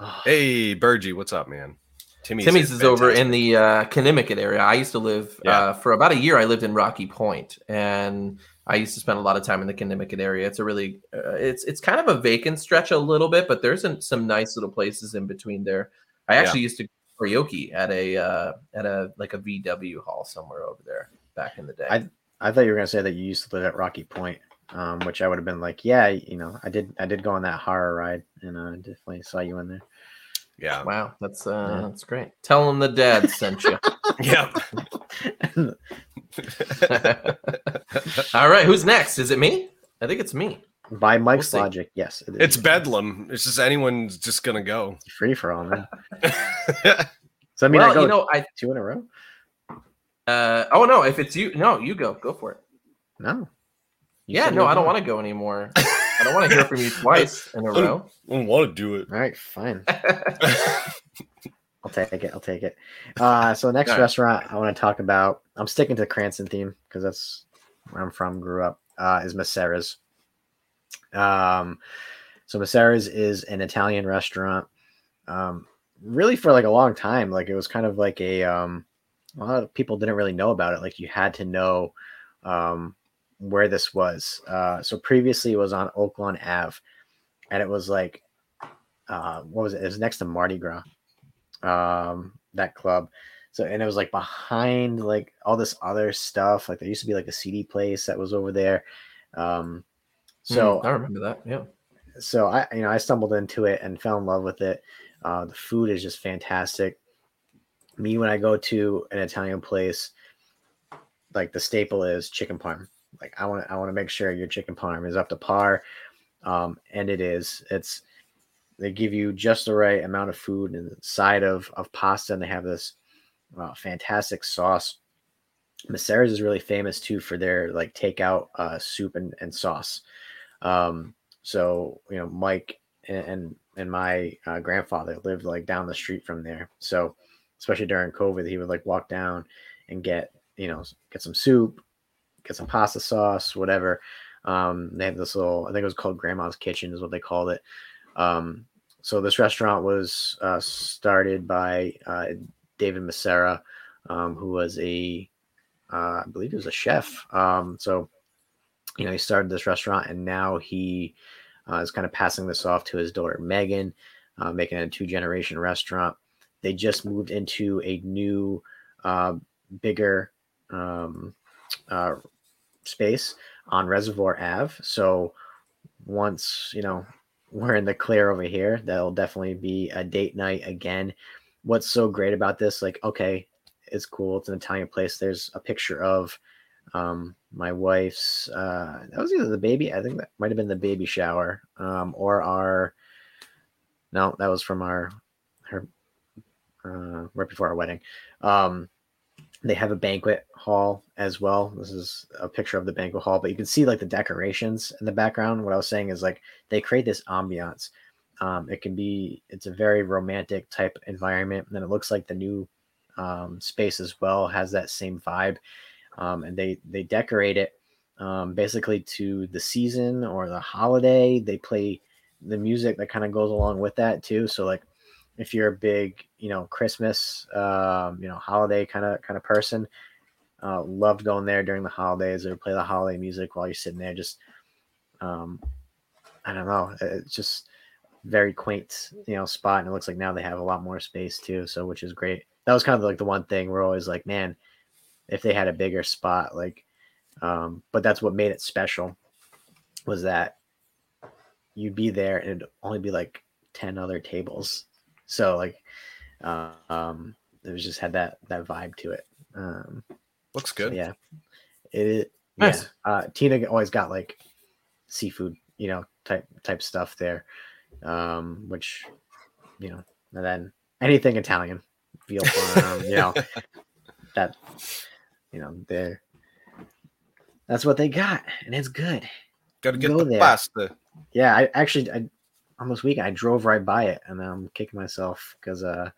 Oh, *sighs* hey, Burgie, what's up, man? Timmy's, Timmy's is over in the uh, Conimicut area. I used to live Yeah. uh, for about a year. I lived in Rocky Point, and I used to spend a lot of time in the Conimicut area. It's a really, uh, it's it's kind of a vacant stretch a little bit, but there's some, some nice little places in between there. I Yeah. actually used to karaoke at a uh, at a like a VW hall somewhere over there back in the day. I- I thought you were gonna say that you used to live at Rocky Point, um, which I would have been like, yeah, you know, I did. I did go on that horror ride, and uh, I definitely saw you in there. yeah, wow, that's uh, Yeah. that's great. Tell them the dad sent you. *laughs* yeah. *laughs* All right, who's next? Is it me? I think it's me. By Mike's see. logic, yes, it is. it's Bedlam. It's just anyone's just gonna go. free for all, man. *laughs* So I mean, well, I go you know, I two in a row. Uh, oh no, if it's you, no, you go, go for it. No. You yeah, no, I don't want to go anymore. I don't want to hear from you *laughs* twice in a row. I don't want to do it. All right, fine. *laughs* *laughs* I'll take it. I'll take it. Uh, so the next All right. restaurant I want to talk about, I'm sticking to the Cranston theme because that's where I'm from, grew up, uh, is Macera's. Um, so Macera's is an Italian restaurant. Um, really for like a long time, like it was kind of like a um, a lot of people didn't really know about it. Like you had to know um, where this was. Uh, so previously it was on Oaklawn Ave, and it was like uh, what was it? It was next to Mardi Gras um that club so and it was like behind like all this other stuff like there used to be like a cd place that was over there um so Hmm, I remember that. Yeah. so i you know i stumbled into it and fell in love with it uh the food is just fantastic me when i go to an italian place like the staple is chicken parm like i want i want to make sure your chicken parm is up to par um and it is it's they give you just the right amount of food and side of of pasta, and they have this uh, fantastic sauce. Macera's is really famous too for their like takeout uh, soup and, and sauce. Um, so you know, Mike and and, and my uh, grandfather lived like down the street from there. So especially during COVID, he would like walk down and get you know get some soup, get some pasta sauce, whatever. Um, they have this little, I think it was called Grandma's Kitchen, is what they called it. Um, so this restaurant was uh, started by uh, David Macera, um, who was a, uh, I believe he was a chef. Um, so, you know, he started this restaurant and now he uh, is kind of passing this off to his daughter Megan, uh, making it a two generation restaurant. They just moved into a new, uh, bigger um, uh, space on Reservoir Ave. So once you know *laughs* we're in the clear over here, that'll definitely be a date night again. What's so great about this? Like, okay, it's cool. It's an Italian place. There's a picture of um, my wife's. Uh, that was either the baby. I think that might have been the baby shower, um, or our. No, that was from our her uh, right before our wedding. Um, they have a banquet hall as well. This is a picture of the banquet hall, but you can see like the decorations in the background. What I was saying is like they create this ambiance. Um, it can be it's a very romantic type environment, and then it looks like the new um, space as well has that same vibe. Um, and they they decorate it um, basically to the season or the holiday. They play the music that kind of goes along with that too. So like if you're a big you know christmas um, you know holiday kind of kind of person uh, loved going there during the holidays or play the holiday music while you're sitting there just um, i don't know it's just very quaint you know spot and it looks like now they have a lot more space too so which is great. That was kind of like the one thing we're always like man if they had a bigger spot like um, but that's what made it special was that you'd be there and it'd only be like 10 other tables so like, uh, um, it was just had that that vibe to it. Um, Looks good. So yeah, it. Nice. Yeah, uh, Tina always got like seafood, you know, type type stuff there, um, which you know, and then anything Italian, veal *laughs* farm, you know, that you know, there. that's what they got, and it's good. Got to get Go the there. pasta. Yeah, I actually I on this weekend I drove right by it and I'm kicking myself because uh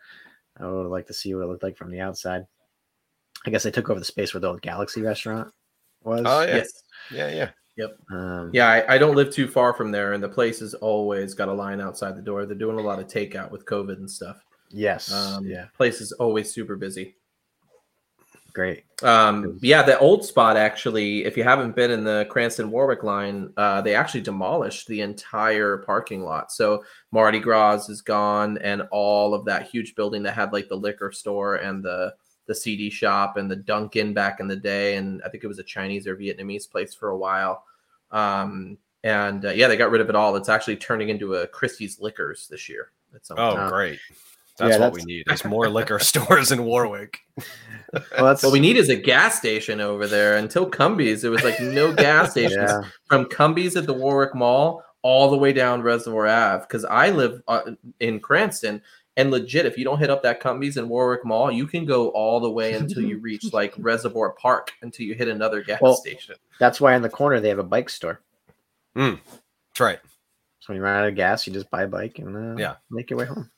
I would like to see what it looked like from the outside. I guess I took over the space where the old Galaxy restaurant was. Oh yeah, Yes. yeah, yeah. Yep. Um, Yeah, I, I don't live too far from there, and the place has always got a line outside the door. They're doing a lot of takeout with COVID and stuff. Yes. Um, yeah. place is always super busy. Great. Um, yeah, the old spot actually, if you haven't been in the Cranston Warwick line, uh, they actually demolished the entire parking lot. So Mardi Gras is gone, and all of that huge building that had like the liquor store and the the CD shop and the Dunkin' back in the day, and I think it was a Chinese or Vietnamese place for a while. Um, and uh, yeah, they got rid of it all. It's actually turning into a Christie's Liquors this year. At Oh, point. Uh, great. yeah, That's what we need. *laughs* Is more liquor stores in Warwick. Well, that's What we need is a gas station over there. Until Cumbies, there was like no gas *laughs* stations. yeah. from Cumbies at the Warwick Mall all the way down Reservoir Ave because I live uh, in Cranston and legit if you don't hit up that Cumbies in Warwick Mall you can go all the way until you reach *laughs* like Reservoir Park until you hit another gas Well- station. That's why in the corner they have a bike store. Mm, That's right. So when you run out of gas, you just buy a bike and uh, Yeah. make your way home.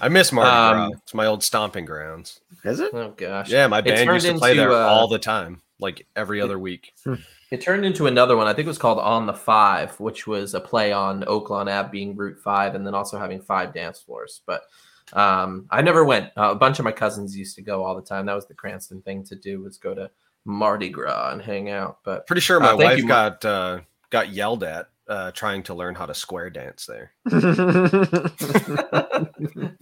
I miss Mardi Um, Gras. It's my old stomping grounds. Is it? Oh gosh. Yeah, my It band used to play into, there uh, all the time, like every other week. *laughs* It turned into another one. I think it was called On the Five, which was a play on Oaklawn Ave being Route Five, and then also having five dance floors. But um, I never went. Uh, a bunch of my cousins used to go all the time. That was the Cranston thing to do was go to Mardi Gras and hang out. But Pretty sure Uh, my thank wife you, got uh, got yelled at uh, trying to learn how to square dance there. *laughs*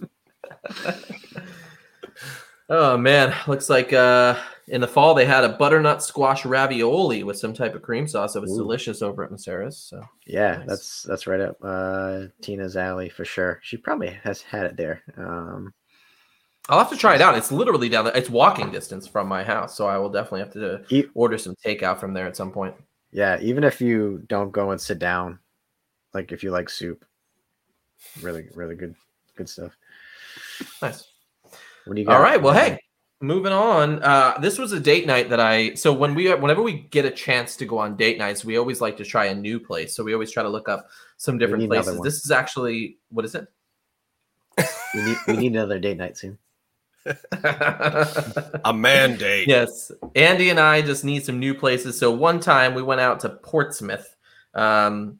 Oh man, looks like uh in the fall they had a butternut squash ravioli with some type of cream sauce that was Ooh. delicious over at Macera's. So yeah, Nice. that's that's right up uh, Tina's alley for sure. She probably has had it there. Um, I'll have to try it out. It's literally down there. It's walking distance from my house, so I will definitely have to E- order some takeout from there at some point. Yeah, even if you don't go and sit down, like if you like soup, really, really good, good stuff. Nice. What do you got? All right. Well, hey, moving on. Uh, this was a date night that I. So when we, whenever we get a chance to go on date nights, we always like to try a new place. So we always try to look up some different places. This is actually what is it? we need we need another date night soon. A mandate. yes, Andy and I just need some new places. So one time we went out to Portsmouth, um,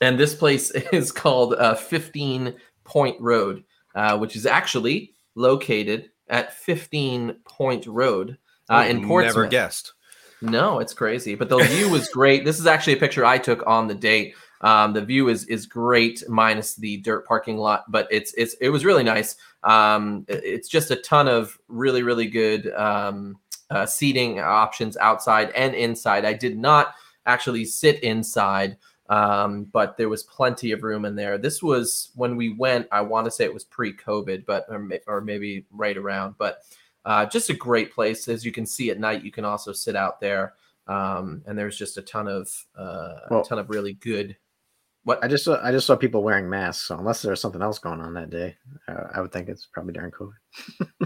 and this place *laughs* is called uh, 15 Point Road, uh, which is actually located at 15 Point Road uh, in Portsmouth. Never guessed. No, it's crazy, but the view was great. This is actually a picture I took on the date. Um, the view is is great, minus the dirt parking lot, but it's it's it was really nice. Um, it's just a ton of really really good um, uh, seating options outside and inside. I did not actually sit inside, um, but there was plenty of room in there. This was when we went. I want to say it was pre-COVID, but or, may- or maybe right around, but. Uh, just a great place. As you can see at night, you can also sit out there, um, and there's just a ton of uh, Well- a ton of really good. What I just saw I just saw people wearing masks. So unless there's something else going on that day, uh, I would think it's probably during COVID.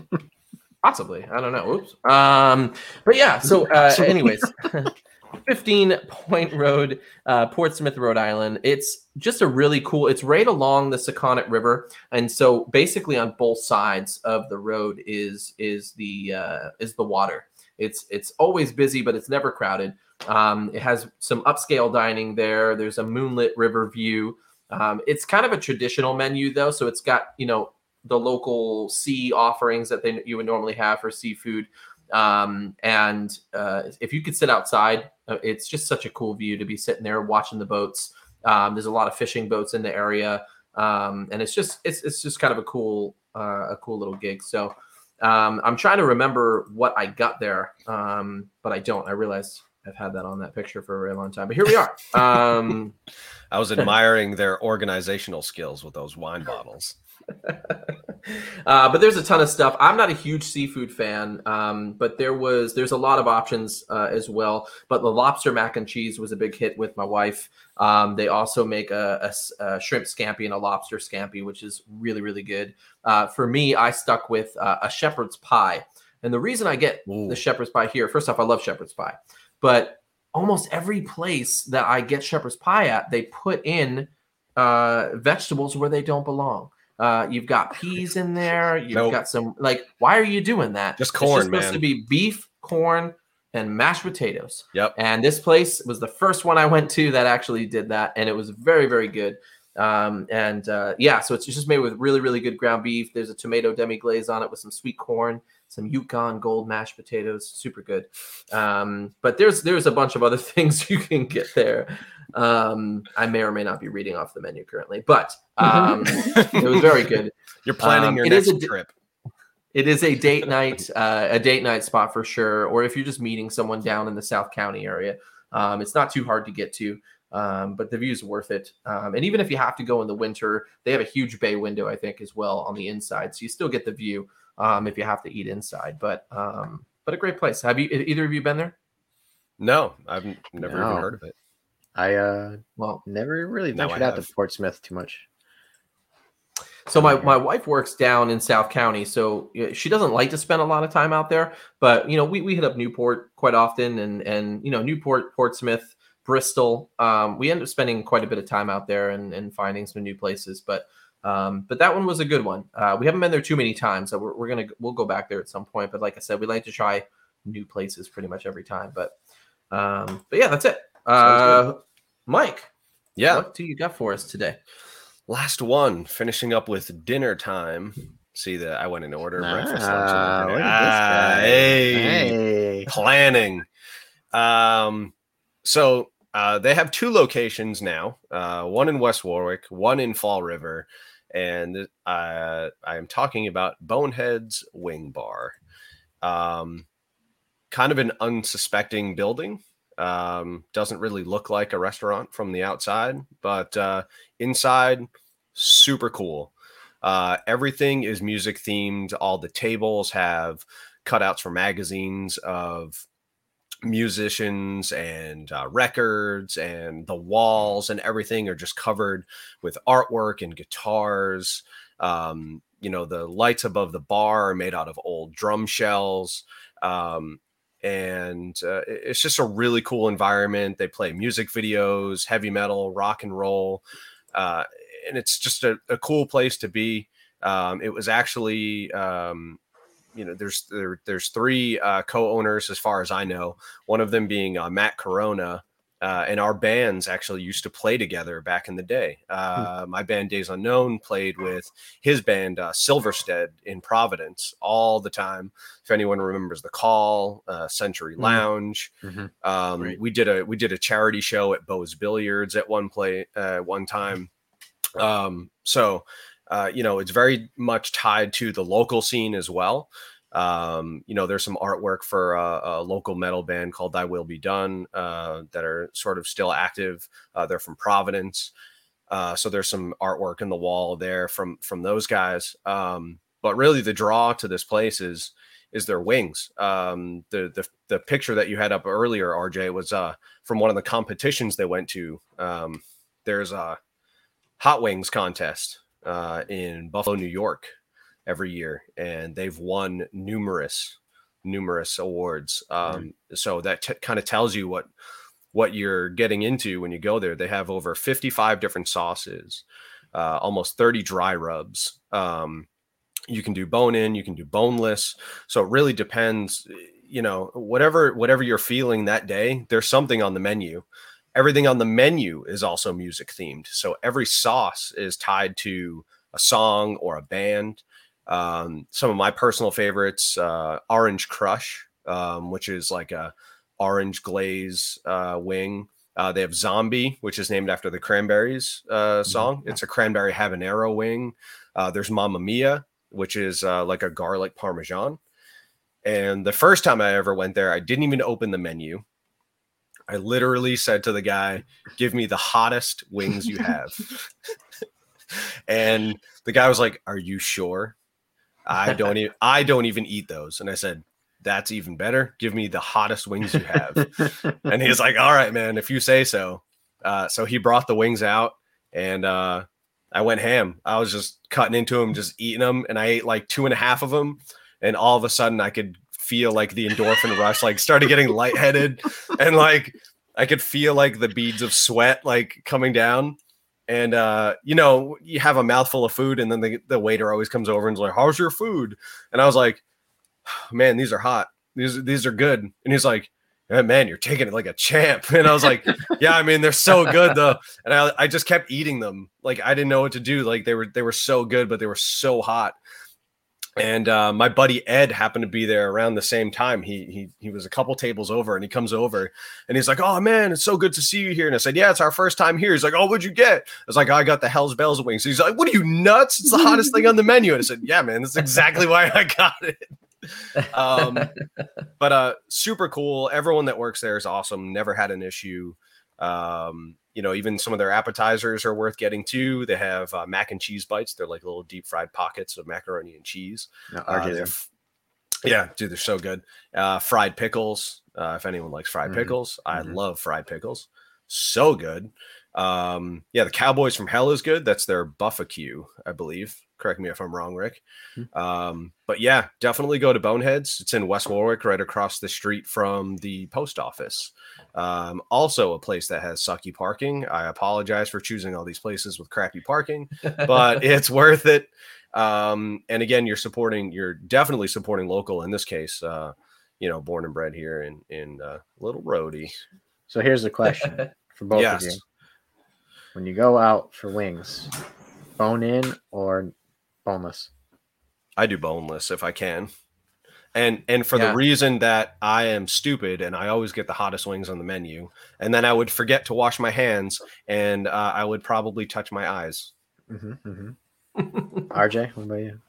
*laughs* possibly I don't know. Oops. Um, but yeah. So, *laughs* uh, anyways, *laughs* 15 Point Road, uh, Portsmouth, Rhode Island. It's just a really cool. It's right along the Sakonnet River, and so basically on both sides of the road is is the uh, is the water. It's it's always busy, but it's never crowded. Um, it has some upscale dining there. There's a moonlit river view. Um, it's kind of a traditional menu though, so it's got you know the local sea offerings that they you would normally have for seafood. Um, and uh, if you could sit outside, uh, it's just such a cool view to be sitting there watching the boats. Um, there's a lot of fishing boats in the area, um, and it's just it's it's just kind of a cool uh, a cool little gig. So um, I'm trying to remember what I got there, but I don't. I realized I've had that on that picture for a very long time. But here we are. *laughs* Um, I was admiring their organizational skills with those wine bottles. *laughs* uh, but there's a ton of stuff. I'm not a huge seafood fan, um, but there was there's a lot of options uh, as well. But the lobster mac and cheese was a big hit with my wife. Um, they also make a shrimp scampi and a lobster scampi, which is really really good. Uh, for me, I stuck with uh, a shepherd's pie, and the reason I get Ooh. the shepherd's pie here, first off, I love shepherd's pie, but almost every place that I get shepherd's pie at, they put in uh, vegetables where they don't belong. Uh, you've got peas in there. You've Nope. got some like. Why are you doing that? Just corn, It's supposed man. to be beef, corn, and mashed potatoes. Yep. And this place was the first one I went to that actually did that, and it was very, very good. Um, and uh, yeah, so it's just made with really, really good ground beef. There's a tomato demi glaze on it with some sweet corn, some Yukon Gold mashed potatoes, super good. Um, but there's there's a bunch of other *laughs* things you can get there. Um, I may or may not be reading off the menu currently, but um, *laughs* it was very good. You're planning Um, your next trip. It is a date night, uh, a date night spot for sure. Or if you're just meeting someone down in the South County area, um, it's not too hard to get to. Um, but the view's worth it. Um, and even if you have to go in the winter, they have a huge bay window, I think, as well on the inside, so you still get the view um, if you have to eat inside. But um, but a great place. Have you either of you been there? No, I've never No. even heard of it. I uh Well, never really Now I ventured out to have. Portsmouth too much. So my, my wife works down in South County, so she doesn't like to spend a lot of time out there. But you know, we, we hit up Newport quite often, and and you know Newport, Portsmouth, Bristol. Um, we end up spending quite a bit of time out there and, and finding some new places. But um, but that one was a good one. Uh, we haven't been there too many times, so we're, we're gonna we'll go back there at some point. But like I said, we like to try new places pretty much every time. But um, but yeah, that's it. Uh, Mike, Yeah. what do you got for us today? Last one, finishing up with dinner time. See that I went in order. breakfast, lunch, Ah, and dinner. Ah, hey. Hey. planning. Um, so uh, they have two locations now. Uh, one in West Warwick, one in Fall River, and uh, I am talking about Boneheads Wing Bar. Um, kind of an unsuspecting building. Um, doesn't really look like a restaurant from the outside, but uh, inside, super cool. Uh, everything is music themed. All the tables have cutouts for magazines of musicians and uh, records and the walls and everything are just covered with artwork and guitars. Um, you know the lights above the bar are made out of old drum shells um, and uh, it's just a really cool environment. They play music videos heavy metal rock and roll uh, and it's just a, a, cool place to be. Um, it was actually um, you know, there's there, there's three uh, co-owners as far as I know. One of them being uh, Matt Corona, uh, and our bands actually used to play together back in the day. Hmm. Uh, my band Days Unknown played with his band uh, Silverstead in Providence all the time. If anyone remembers the Call, uh, Century hmm. Lounge, mm-hmm. um, we did a we did a charity show at Bo's Billiards at one play uh, one time. Um, so uh, you know, it's very much tied to the local scene as well. Um, you know, there's some artwork for a, local metal band called Thy Will Be Done uh, that are sort of still active. Uh, they're from Providence, uh, so there's some artwork in the wall there from from those guys. Um, but really, the draw to this place is is their wings. Um, the the the picture that you had up earlier, RJ, was uh, from one of the competitions they went to. Um, there's a hot wings contest uh, in Buffalo, New York, every year, and they've won numerous, numerous awards. Um, So that t- kind of tells you what what you're getting into when you go there. They have over 55 different sauces, uh, almost 30 dry rubs. Um, you can do bone in, you can do boneless. So it really depends. You know, whatever whatever you're feeling that day, there's something on the menu everything on the menu is also music themed. So every sauce is tied to a song or a band. Um, some of my personal favorites, uh, Orange Crush, um, which is like a orange glaze uh, wing. Uh, they have Zombie, which is named after the Cranberries uh, mm-hmm. song. It's a cranberry habanero wing. Uh, there's Mamma Mia, which is uh, like a garlic parmesan. And the first time I ever went there, I didn't even open the menu. I literally said to the guy, "Give me the hottest wings you have." *laughs* and the guy was like, "Are you sure?" I don't even I don't even eat those. And I said, "That's even better. Give me the hottest wings you have." and he's like, "All right, man, if you say so." Uh, so he brought the wings out, and uh, I went ham. I was just cutting into them, just eating them, and I ate like two and a half of them. And all of a sudden, I could feel like the endorphin rush, like started getting lightheaded, and like I could feel like the beads of sweat like coming down. And uh, you know, you have a mouthful of food, and then the, the waiter always comes over and is like, "How's your food?" And I was like, "Man, these are hot. These these are good." And he's like, man, you're taking it like a champ. And I was like, yeah, I mean, they're so good though. And I, I just kept eating them. Like I didn't know what to do. Like they were, they were so good, but they were so hot and uh, my buddy Ed happened to be there around the same time. He he he was a couple tables over, and he comes over and he's like, "Oh man, it's so good to see you here." And I said, "Yeah, it's our first time here." He's like, "Oh, what'd you get?" I was like, oh, "I got the Hell's Bells wings." He's like, "What are you nuts? It's the hottest thing on the menu." And I said, "Yeah, man, that's exactly why I got it." um, but uh, super cool. Everyone that works there is awesome. Never had an issue. Um, you know, even some of their appetizers are worth getting too. They have uh, mac and cheese bites. They're like little deep fried pockets of macaroni and cheese. No, uh, yeah, dude, they're so good. Uh, fried pickles. Uh, if anyone likes fried mm-hmm. pickles, I mm-hmm. love fried pickles. So good. Um, yeah, the Cowboys from Hell is good. That's their barbecue, I believe. Correct me if I'm wrong, Rick. Mm-hmm. Um, but yeah, definitely go to Boneheads. It's in West Warwick, right across the street from the post office. Um, also, a place that has sucky parking. I apologize for choosing all these places with crappy parking, but *laughs* it's worth it. Um, and again, you're supporting, you're definitely supporting local in this case. Uh, you know, born and bred here in in uh, Little Rhody. So here's the question *laughs* for both yes. of you: When you go out for wings, bone in or boneless? I do boneless if I can and and for yeah. the reason that I am stupid and I always get the hottest wings on the menu, and then I would forget to wash my hands, and uh, I would probably touch my eyes. Mm-hmm, mm-hmm. *laughs* RJ, what about you?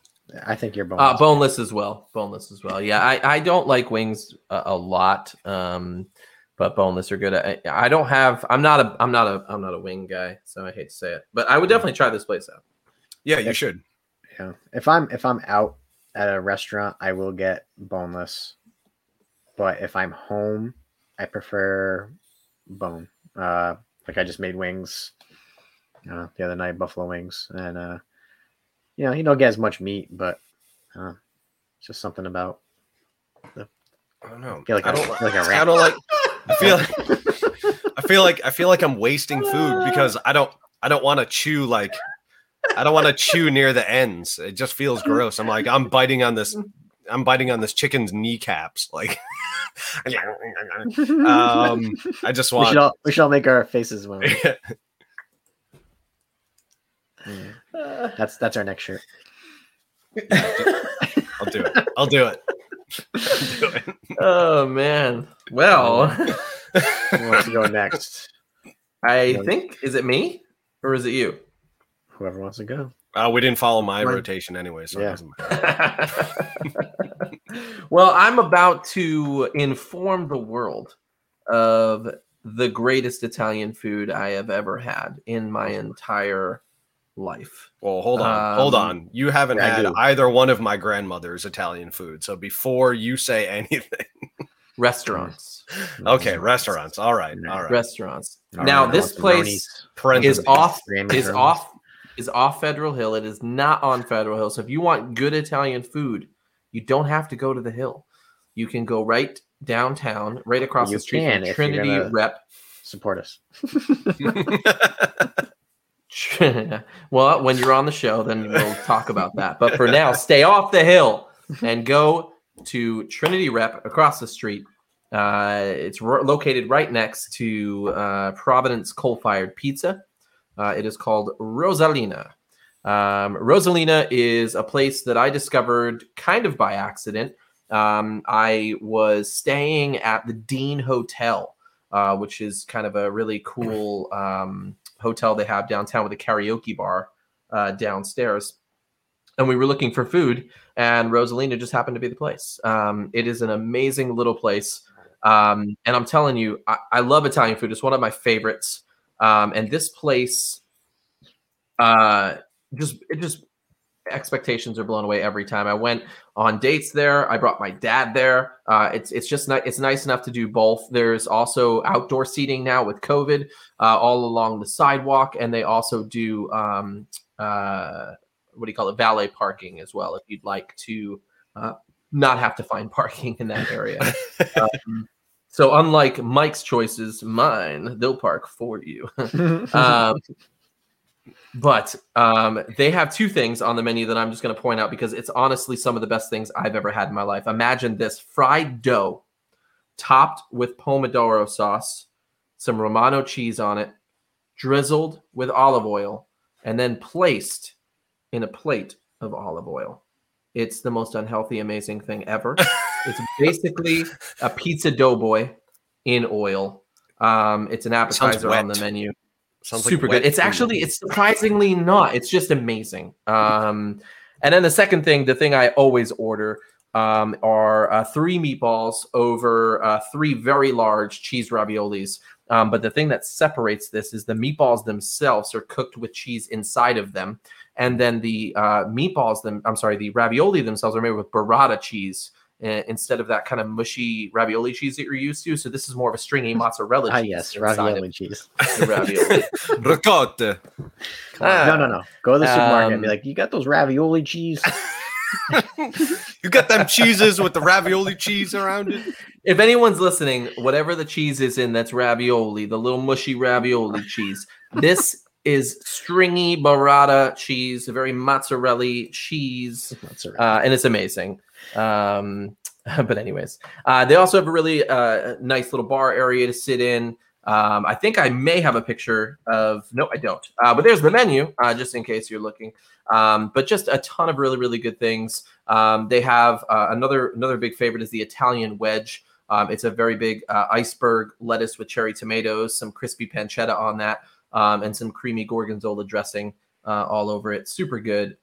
I think you're boneless. Uh, boneless as well. Boneless as well. Yeah, I, I don't like wings a, a lot, um, but boneless are good. I, I don't have. I'm not a. I'm not a. I'm not a wing guy, so I hate to say it, but I would definitely try this place out. Yeah, you should. Yeah, if I'm if I'm out at a restaurant, I will get boneless. But if I'm home I prefer bone. Uh, like I just made wings uh, the other night, buffalo wings, and uh, you know you don't get as much meat, but uh, it's just something about. The, I don't know. like I a- don't like a I don't like. I feel. like I feel like I feel like I'm wasting food because I don't. I don't want to chew like. I don't want to chew near the ends. It just feels *laughs* gross. I'm like I'm biting on this. I'm biting on this chicken's kneecaps. Like. *laughs* um. I just we want. should all we should all make our faces when we- *laughs* Mm. That's that's our next shirt. I'll do it. I'll do it. I'll do it. oh man. Well, Who wants to go next? I think is it me or is it you? Whoever wants to go. Uh, we didn't follow my Mine- rotation anyway, so it Yeah. doesn't matter. *laughs* well, I'm about to inform the world of the greatest Italian food I have ever had in my entire life. Well, hold on, hold Um, on. You haven't had either one of my grandmother's Italian food. So before you say *laughs* anything, Restaurants. *laughs* okay, restaurants. All right, all right. Restaurants. All now right, this place is off is off is off Federal Hill. It is not on Federal Hill. So if you want good Italian food, you don't have to go to the hill. You can go right downtown, right across You the street from Trinity Rep. Support us. *laughs* *laughs* *laughs* well, when you're on the show, then we'll talk about that. But for now, stay off the hill and go to Trinity Rep across the street. Uh, it's ro- located right next to uh, Providence Coal Fired Pizza. Uh, it is called Rosalina. Um, Rosalina is a place that I discovered kind of by accident. Um, I was staying at the Dean Hotel, uh, which is kind of a really cool um, hotel they have downtown with a karaoke bar uh, downstairs. And we were looking for food, and Rosalina just happened to be the place. Um, it is an amazing little place. Um, and I'm telling you, I, I love Italian food. It's one of my favorites. Um, and this place, uh, just it just expectations are blown away every time. I went on dates there. I brought my dad there. Uh, it's it's just ni- it's nice enough to do both. There's also outdoor seating now with COVID uh, all along the sidewalk, and they also do um, uh, what do you call it, valet parking as well. If you'd like to uh, not have to find *laughs* parking in that area. *laughs* um, so unlike Mike's choices, mine they'll park for you. *laughs* *laughs* um, but um, they have two things on the menu that I'm just going to point out because it's honestly some of the best things I've ever had in my life. Imagine this fried dough topped with pomodoro sauce, some Romano cheese on it, drizzled with olive oil, and then placed in a plate of olive oil. It's the most unhealthy, amazing thing ever. *laughs* it's basically a pizza doughboy in oil. Um, it's an appetizer on the menu Sounds super wet good. It's actually it's surprisingly not. It's just amazing. Um, and then the second thing, the thing I always order um, are uh, three meatballs over uh, three very large cheese raviolis. Um, but the thing that separates this is the meatballs themselves are cooked with cheese inside of them, and then the uh, meatballs them I'm sorry, the ravioli themselves are made with burrata cheese. Uh, Instead of that kind of mushy ravioli cheese that you're used to, so this is more of a stringy *laughs* mozzarella cheese. ah, yes, inside of ravioli cheese. *laughs* ravioli. ricotta. no, no, no. Go to the supermarket and be Um, like, "You got those ravioli cheese?" *laughs* You got them cheeses with the ravioli cheese around it. if anyone's listening, whatever the cheese is in, that's ravioli, the little mushy ravioli cheese. This is stringy burrata cheese, a very mozzarella cheese, That's all right. uh, and it's amazing. Um, *laughs* but anyways, uh, they also have a really uh, nice little bar area to sit in. Um, I think I may have a picture of. No, I don't. Uh, but there's the menu, uh, just in case you're looking. Um, but just a ton of really, really good things. Um, they have uh, another another big favorite is the Italian wedge. Um, it's a very big uh, iceberg lettuce with cherry tomatoes, some crispy pancetta on that, um, and some creamy gorgonzola dressing uh, all over it. Super good.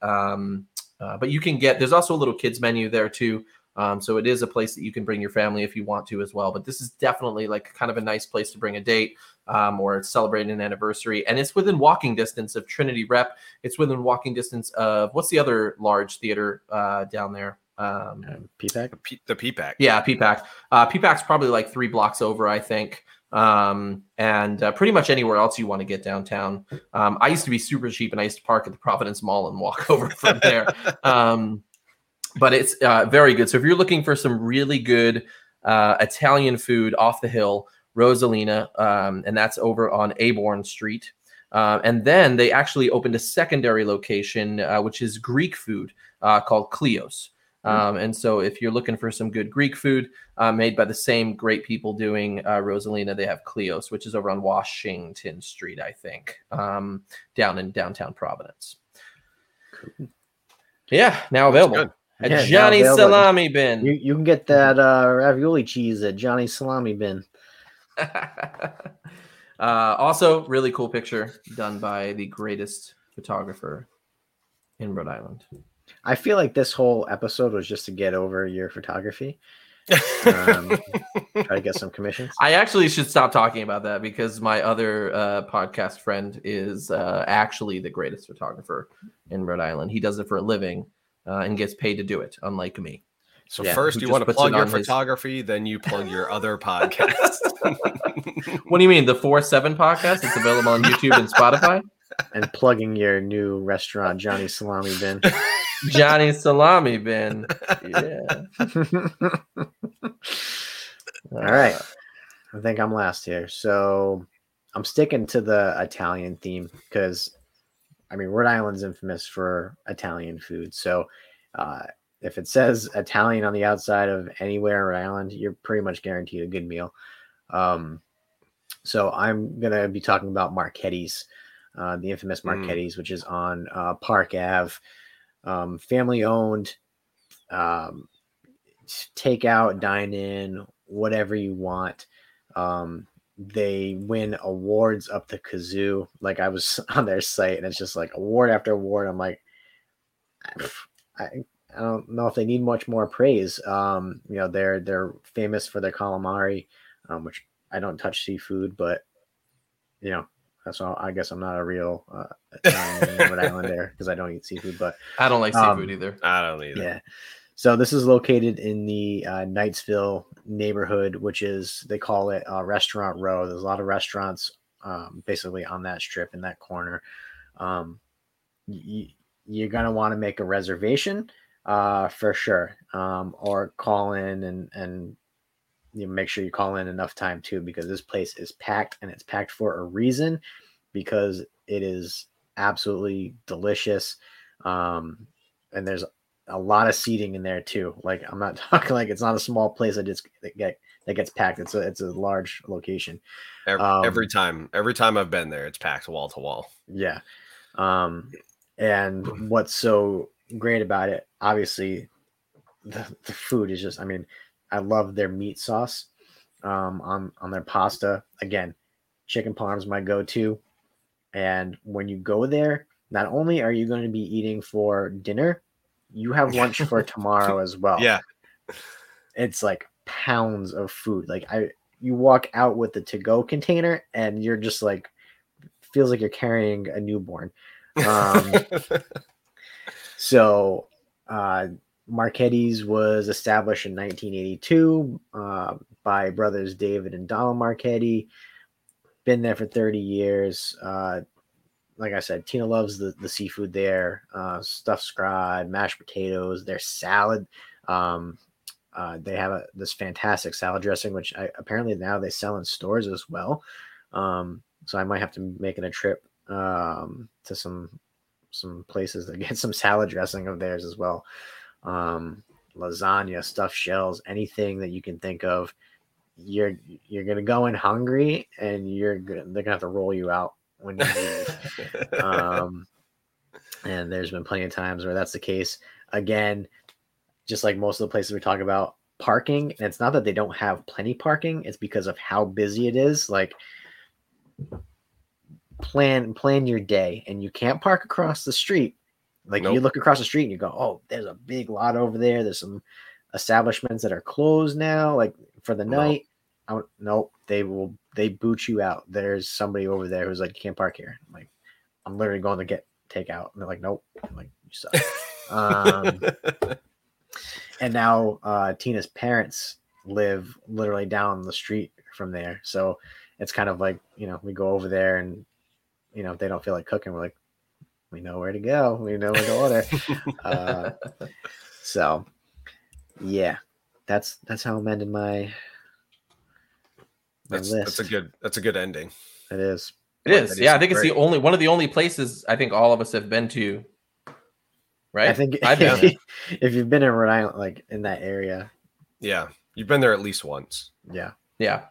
Uh, but you can get there's also a little kids menu there too. Um, so it is a place that you can bring your family if you want to as well. But this is definitely like kind of a nice place to bring a date um, or celebrate an anniversary. And it's within walking distance of Trinity Rep. It's within walking distance of what's the other large theater uh, down there? Um, Um, P-Pack? The P, the P-Pack. yeah, P-Pack. Uh, P-Pack's probably like three blocks over, I think. Um, and uh, pretty much anywhere else you want to get downtown. Um, I used to be super cheap and I used to park at the Providence Mall and walk *laughs* over from there. Um, but it's uh, very good. So if you're looking for some really good uh, Italian food off the hill, Rosalina, um, and that's over on Aborn Street. Uh, and then they actually opened a secondary location, uh, which is Greek food uh, called Cleos. Um, and so if you're looking for some good Greek food uh, made by the same great people doing uh, Rosalina, they have Cleos, which is over on Washington Street, I think, um, down in downtown Providence. Yeah, now available at Yeah, Johnny available. Salami Bin. You you can get that uh, ravioli cheese at Johnny Salami Bin. *laughs* uh, also, really cool picture done by the greatest photographer in Rhode Island. I feel like this whole episode was just to get over your photography. Um, *laughs* try to get some commissions. I actually should stop talking about that because my other uh, podcast friend is uh, actually the greatest photographer in Rhode Island. He does it for a living uh, and gets paid to do it, unlike me. So Yeah, first you want to plug your on his- photography, then you plug your other *laughs* podcast. *laughs* What do you mean, the four seven podcast? It's available on YouTube and Spotify. and plugging your new restaurant, Johnny Salami Bin. Johnny Salami Bin. Yeah. *laughs* All right. I think I'm last here. So I'm sticking to the Italian theme because, I mean, Rhode Island's infamous for Italian food. So uh, if it says Italian on the outside of anywhere in Rhode Island, you're pretty much guaranteed a good meal. Um, so I'm going to be talking about Marchetti's, uh, the infamous Mm. Which is on uh, Park Ave, um, family owned. Um, take out, dine in, whatever you want. Um, they win awards up the kazoo. Like I was *laughs* on their site, and it's just like award after award. I'm like, I, I don't know if they need much more praise. Um, you know, they're they're famous for their calamari, um, which I don't touch seafood, but you know, that's all. I guess I'm not a real uh, Rhode Islander because I don't eat seafood, but I don't like Um, seafood either. I don't either. yeah. So this is located in the uh, Knightsville neighborhood, which is they call it uh, Restaurant Row. There's a lot of restaurants um, basically on that strip in that corner. Um, y- you're gonna want to make a reservation uh, for sure, um, or call in and and you make sure you call in enough time too, because this place is packed and it's packed for a reason, because it is absolutely delicious. Um, and there's a lot of seating in there too. Like I'm not *laughs* talking like it's not a small place that just that get that gets packed. It's a it's a large location. Every, Um, every time, every time I've been there, it's packed wall to wall. Yeah. Um and what's so great about it, obviously the, the food is just I mean, I love their meat sauce um on on their pasta. Again, chicken parm is my go-to. And when you go there, not only are you going to be eating for dinner, you have *laughs* lunch for tomorrow as well. Yeah, it's like pounds of food. Like I, you walk out with the to-go container, and you're just like, feels like you're carrying a newborn. Um, *laughs* so, uh, Marchetti's was established in 1982 uh, by brothers David and Donald Marchetti. Been there for 30 years. Uh, like I said, Tina loves the, the seafood there. Uh, stuffed scrod, mashed potatoes, their salad. Um, uh, they have a, this fantastic salad dressing, which I, apparently now they sell in stores as well. Um, so I might have to make it a trip um, to some some places to *laughs* get some salad dressing of theirs as well. Um, lasagna, stuffed shells, anything that you can think of. You're you're gonna go in hungry, and you're gonna, they're gonna have to roll you out when you leave *laughs* um, and there's been plenty of times where that's the case. Again, just like most of the places we talk about, parking, and it's not that they don't have plenty parking; it's because of how busy it is. Like, plan plan your day, and you can't park across the street. Like you look across the street and you go, "Oh, there's a big lot over there. There's some establishments that are closed now, like for the No. night." I don't, nope, they will they boot you out. There's somebody over there who's like, "You can't park here." I'm like, I'm literally going to get takeout, and they're like, "Nope." I'm like, "You suck." um, *laughs* and now uh, Tina's parents live literally down the street from there. So it's kind of like you know we go over there and you know if they don't feel like cooking, we're like we know where to go, we know where to order. uh, so yeah, that's that's how I'm ending my my That's, list. that's a good that's a good ending. it is. It That is. is Yeah, I think it's the only one of the only places I think all of us have been to. Right? I think I've been *laughs* if, if you've been in Rhode Island, like in that area, Yeah. You've been there at least once. yeah, Yeah.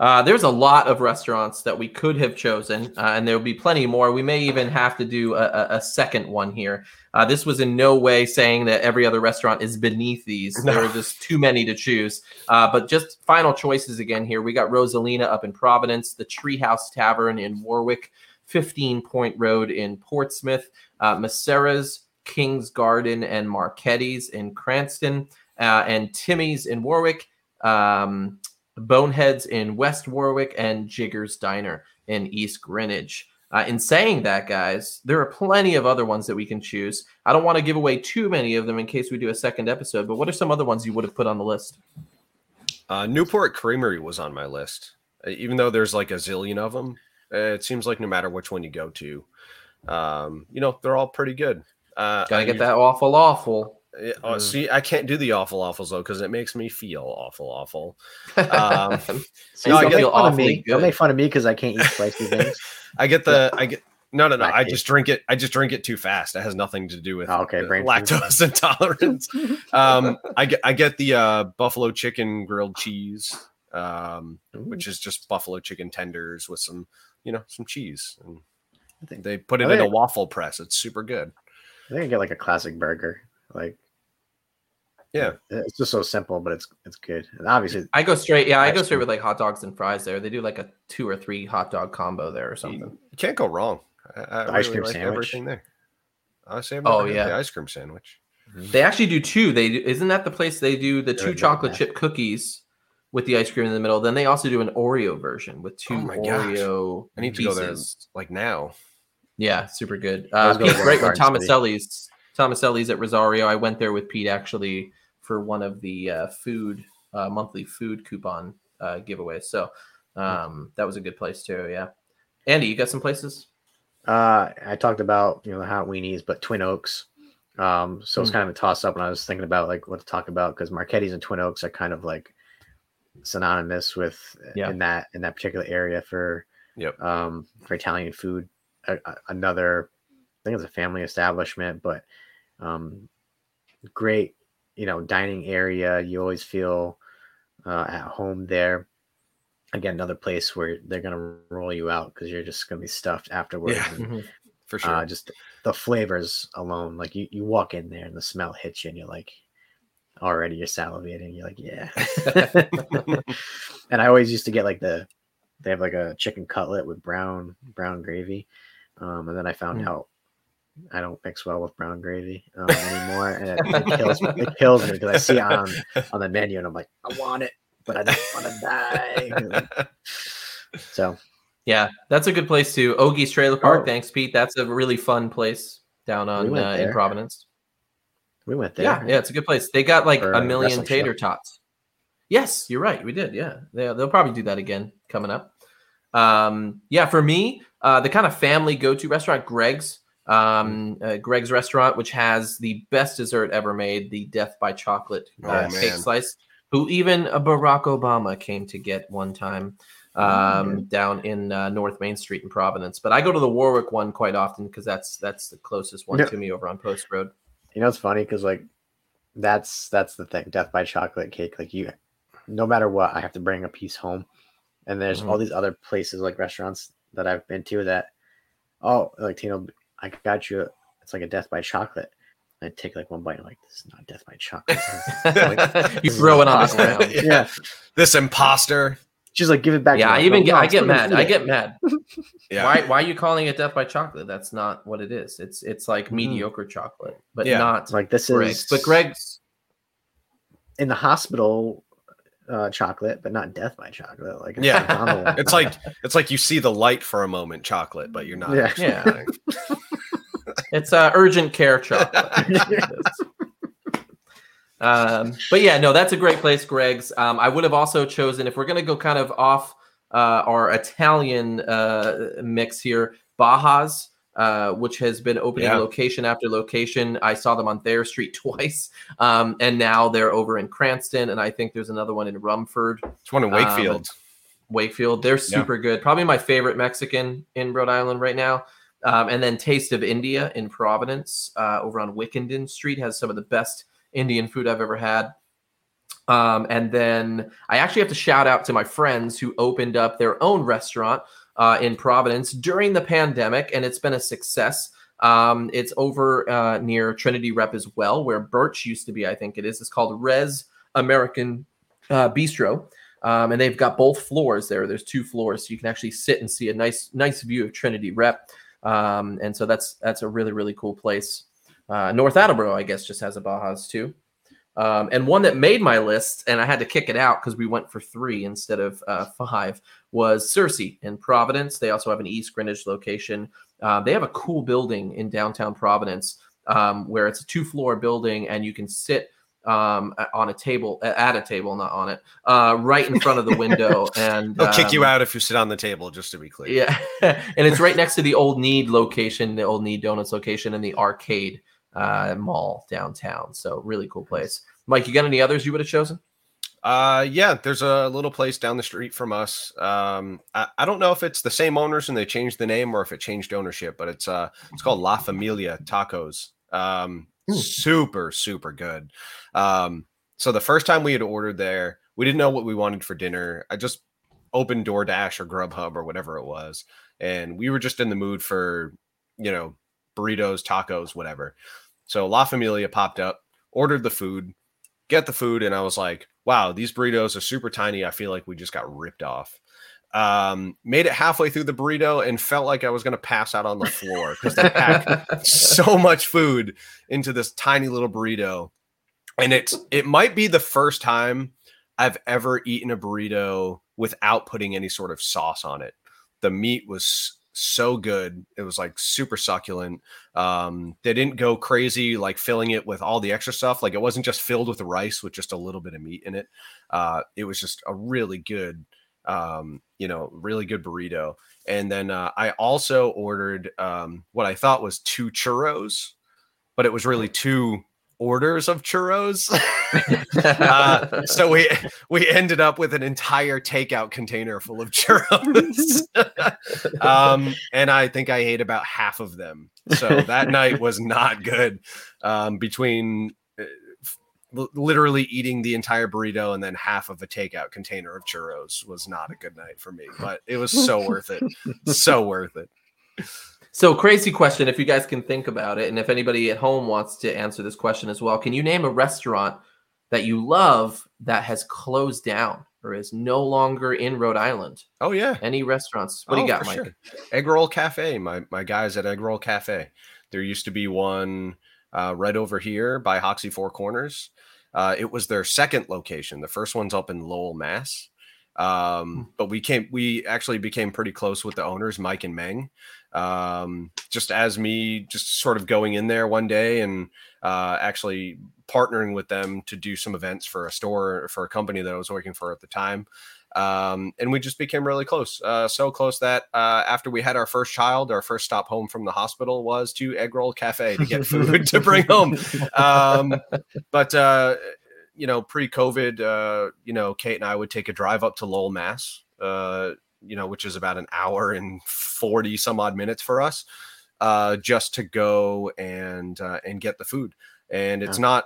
Uh, there's a lot of restaurants that we could have chosen, uh, and there will be plenty more. We may even have to do a, a, second one here. Uh, this was in no way saying that every other restaurant is beneath these. *laughs* There are just too many to choose. Uh, but just final choices again here. We got Rosalina up in Providence, the Treehouse Tavern in Warwick, 15 Point Road in Portsmouth, uh, Macera's, King's Garden, and Marquette's in Cranston, uh, and Timmy's in Warwick. Um, Boneheads in West Warwick and Jigger's Diner in East Greenwich. Uh, in saying that, guys, there are plenty of other ones that we can choose. I don't want to give away too many of them in case we do a second episode, but what are some other ones you would have put on the list? Uh, Newport Creamery was on my list. Uh, Even though there's like a zillion of them, it seems like no matter which one you go to, um, you know, they're all pretty good. Uh, Gotta get that awful, awful. Yeah, oh, Mm. see, I can't do the awful awfuls though because it makes me feel awful awful. *laughs* Um, See, No, I get- make feel fun of awfully me. Don't make fun of me because I can't eat spicy *laughs* things. I get the I get no no no. I just drink it. I just drink it too fast. It has nothing to do with Oh, okay, lactose *laughs* intolerance. um, I get I get the uh, buffalo chicken grilled cheese, um, which is just buffalo chicken tenders with some you know some cheese, and I think, they put it in a waffle press. It's super good. I think I get like a classic burger. Like, Yeah. it's just so simple, but it's it's good. And obviously, I go straight, yeah, I go straight with like hot dogs and fries there. They do like a two or three hot dog combo there or something. You can't go wrong. I, I The ice really cream like sandwich. everything there. I say, Oh, yeah, yeah. the ice cream sandwich. They actually do two. They do, isn't that the place they do the two chocolate Midwest. chip cookies with the ice cream in the middle. Then they also do an Oreo version with two Oh my gosh. Oreo. I need to go there like now. Yeah, super good. I was Uh, going Pete, to great one. Garden City. Tomaselli's. Tomaselli's at Rosario. I went there with Pete actually for one of the uh, food uh, monthly food coupon uh, giveaways. So um, that was a good place too. Yeah. Andy, you got some places? uh, I talked about you know the hot weenies, but Twin Oaks. Um, so it's Mm. kind of a toss up when I was thinking about like what to talk about because Marquette's and Twin Oaks are kind of like synonymous with Yeah. in that in that particular area for Yep. um for Italian food. A, a- another, I think it's a family establishment, but um, great, you know, dining area. You always feel uh, at home there. Again, another place where they're gonna roll you out because you're just gonna be stuffed afterwards. Yeah. and, For sure. uh, just the flavors alone, like you, you walk in there and the smell hits you, and you're like, already you're salivating. You're like, yeah. *laughs* *laughs* and I always used to get like the, they have like a chicken cutlet with brown brown gravy, um, and then I found Mm. out I don't mix well with brown gravy um, anymore, and it, it kills me. It kills me because I see on *laughs* on the menu and I'm like, I want it, but I don't want to die. *laughs* So Yeah, that's a good place to Ogie's Trailer Park. Oh. Thanks, Pete. That's a really fun place down on went uh, in. Providence. we went there. Yeah, yeah, it's a good place. They got like a million tater tots. Yes, you're right. We did. Yeah, they, they'll probably do that again coming up. Um, yeah, for me, uh, the kind of family go-to restaurant, Gregg's. Um, uh, Gregg's restaurant, which has the best dessert ever made, the Death by Chocolate Oh, uh, cake slice, who even uh, Barack Obama came to get one time um, down in uh, North Main Street in Providence. But I go to the Warwick one quite often because that's that's the closest one Yeah. to me over on Post Road. You know, it's funny because like that's that's the thing. Death by chocolate cake. Like you, no matter what, I have to bring a piece home. And there's Mm-hmm. all these other places like restaurants that I've been to that, oh, like Tino, I got you. It's like a death by chocolate. I take like one bite. and like this is not death by chocolate. Like, *laughs* *laughs* you throw it on the ground. yeah, *laughs* This imposter. she's like, give it back. to Yeah, me. I even get I get mad. I get mad. Yeah. Why why are you calling it death by chocolate? That's not what it is. It's it's like Mhm. mediocre chocolate, but Yeah. not Like this Gregg's. is, But Gregg's in the hospital uh, chocolate, but not death by chocolate. Like Yeah. It's like it's like you see the light for a moment, chocolate, but you're not. Yeah. Yeah. It's uh, urgent care chocolate. *laughs* Um, but yeah, no, that's a great place, Gregg's. Um, I would have also chosen if we're going to go kind of off uh, our Italian uh, mix here, Baja's. Uh, which has been opening Yeah. location after location. I saw them on Thayer Street *laughs* twice, um, and now they're over in Cranston, and I think there's another one in Rumford. It's one in Um, Wakefield. Wakefield. They're Yeah. super good. Probably my favorite Mexican in Rhode Island right now. Um, and then Taste of India in Providence uh, over on Wickenden Street has some of the best Indian food I've ever had. Um, and then I actually have to shout out to my friends who opened up their own restaurant uh, in Providence during the pandemic, and it's been a success. Um, it's over uh, near Trinity Rep as well, where Birch used to be, I think it is. It's called Res American uh, Bistro um, and they've got both floors there. There's two floors, so you can actually sit and see a nice nice view of Trinity Rep. Um, and so that's that's a really really cool place. Uh, North Attleboro, I guess, just has a Baja's too. Um, and one that made my list, and I had to kick it out because we went for three instead of uh, five, was Circe in Providence. They also have an East Greenwich location. Uh, they have a cool building in downtown Providence um, where it's a two floor building, and you can sit um, on a table, at a table, not on it, uh, right in front of the window. *laughs* And They'll kick you um, out if you sit on the table, just to be clear. yeah, *laughs* and it's right next to the Old Knead location, the Old Knead Doughnuts location, and the arcade uh, mall downtown. So really cool place. Mike, you got any others you would have chosen? Uh, yeah, there's a little place down the street from us. Um, I, I don't know if it's the same owners and they changed the name or if it changed ownership, but it's uh, it's called La Familia Tacos. Um. Super, super good. Um, so the first time we had ordered there, we didn't know what we wanted for dinner. I just opened DoorDash or Grubhub or whatever it was, and we were just in the mood for, you know, burritos, tacos, whatever. So La Familia popped up, ordered the food, get the food, and I was like, wow, these burritos are super tiny. I feel like we just got ripped off. Um, made it halfway through the burrito and felt like I was going to pass out on the floor because they pack so *laughs* much food into this tiny little burrito. And it's it might be the first time I've ever eaten a burrito without putting any sort of sauce on it. The meat was so good. It was like super succulent. Um, they didn't go crazy like filling it with all the extra stuff. Like it wasn't just filled with rice with just a little bit of meat in it. Uh, it was just a really good, um, you know, really good burrito. And then uh, I also ordered um, what I thought was two churros, but it was really two orders of churros. *laughs* uh, *laughs* so we we ended up with an entire takeout container full of churros, *laughs* um, and I think I ate about half of them. So that night was not good. Um, between literally eating the entire burrito and then half of a takeout container of churros was not a good night for me, but it was so *laughs* worth it. So worth it. So crazy question. If you guys can think about it, and if anybody at home wants to answer this question as well, can you name a restaurant that you love that has closed down or is no longer in Rhode Island? Oh yeah. Any restaurants? What do Oh, you got, for Mike? sure. Egg Roll Cafe. My my guys at Egg Roll Cafe. There used to be one uh, right over here by Hoxie Four Corners. Uh, it was their second location. The first one's up in Lowell, Mass. Hmm. Um, but we came, we actually became pretty close with the owners, Mike and Meng. Um, just as me, just sort of going in there one day and uh, actually partnering with them to do some events for a store for a company that I was working for at the time um, and we just became really close. Uh, so close that uh, after we had our first child, our first stop home from the hospital was to Egg Roll Cafe to get *laughs* food to bring home. Um, but uh, you know, pre-COVID, uh, you know, Kate and I would take a drive up to Lowell, Mass. Uh, you know, which is about an hour and forty some odd minutes for us, uh, just to go and uh, and get the food. And it's Yeah. not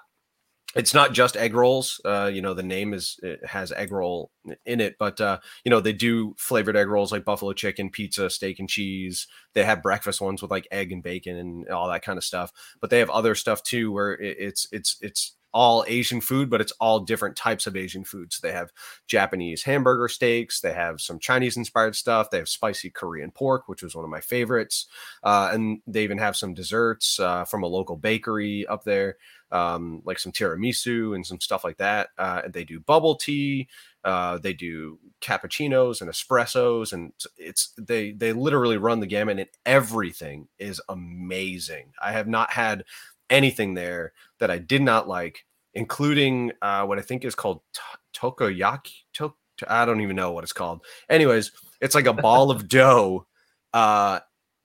it's not just egg rolls. Uh, you know, the name is it has egg roll in it, but uh, you know, they do flavored egg rolls like buffalo chicken, pizza, steak and cheese. They have breakfast ones with like egg and bacon and all that kind of stuff. But they have other stuff too where it, it's it's it's all Asian food, but it's all different types of Asian foods. They have Japanese hamburger steaks. They have some Chinese inspired stuff. They have spicy Korean pork, which was one of my favorites. Uh, and they even have some desserts uh, from a local bakery up there um, like some tiramisu and some stuff like that. Uh, and they do bubble tea. Uh, they do cappuccinos and espressos, and it's they they literally run the gamut, and everything is amazing. I have not had anything there that I did not like. including uh, what I think is called t- tokoyaki. To- I don't even know what it's called. Anyways, it's like a ball of *laughs* dough uh,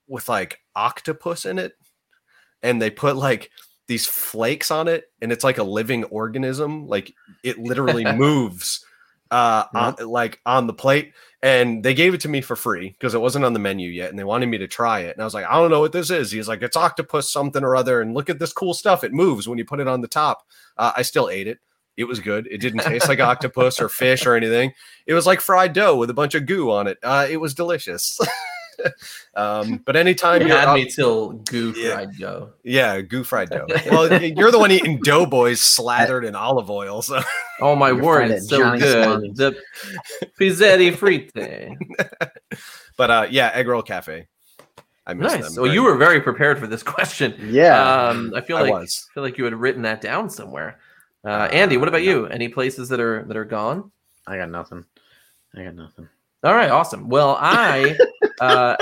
with like octopus in it, and they put like these flakes on it, and it's like a living organism. Like it literally *laughs* moves uh on, like on the plate and they gave it to me for free because it wasn't on the menu yet and they wanted me to try it and i was like i don't know what this is. He's like it's octopus something or other and look at this cool stuff. It moves when you put it on the top. Uh, i still ate it. It was good. It didn't taste like octopus or fish or anything. It was like fried dough with a bunch of goo on it. Uh, it was delicious *laughs* *laughs* um, but anytime You you're had up- me till goo Yeah. fried dough. yeah goo fried dough *laughs* well you're the one eating doughboys slathered in olive oil so *laughs* Oh my You're word, it's so Johnny good. Salami's. The pizzetti frite. but uh yeah egg roll cafe i miss Nice. them Well, very you were very prepared for this question. Yeah. Um, I feel I like was. feel like you had written that down somewhere. Uh, Uh, Andy, what about no. you? Any places that are that are gone? I got nothing. I got nothing. All right, awesome. Well, I *laughs* uh,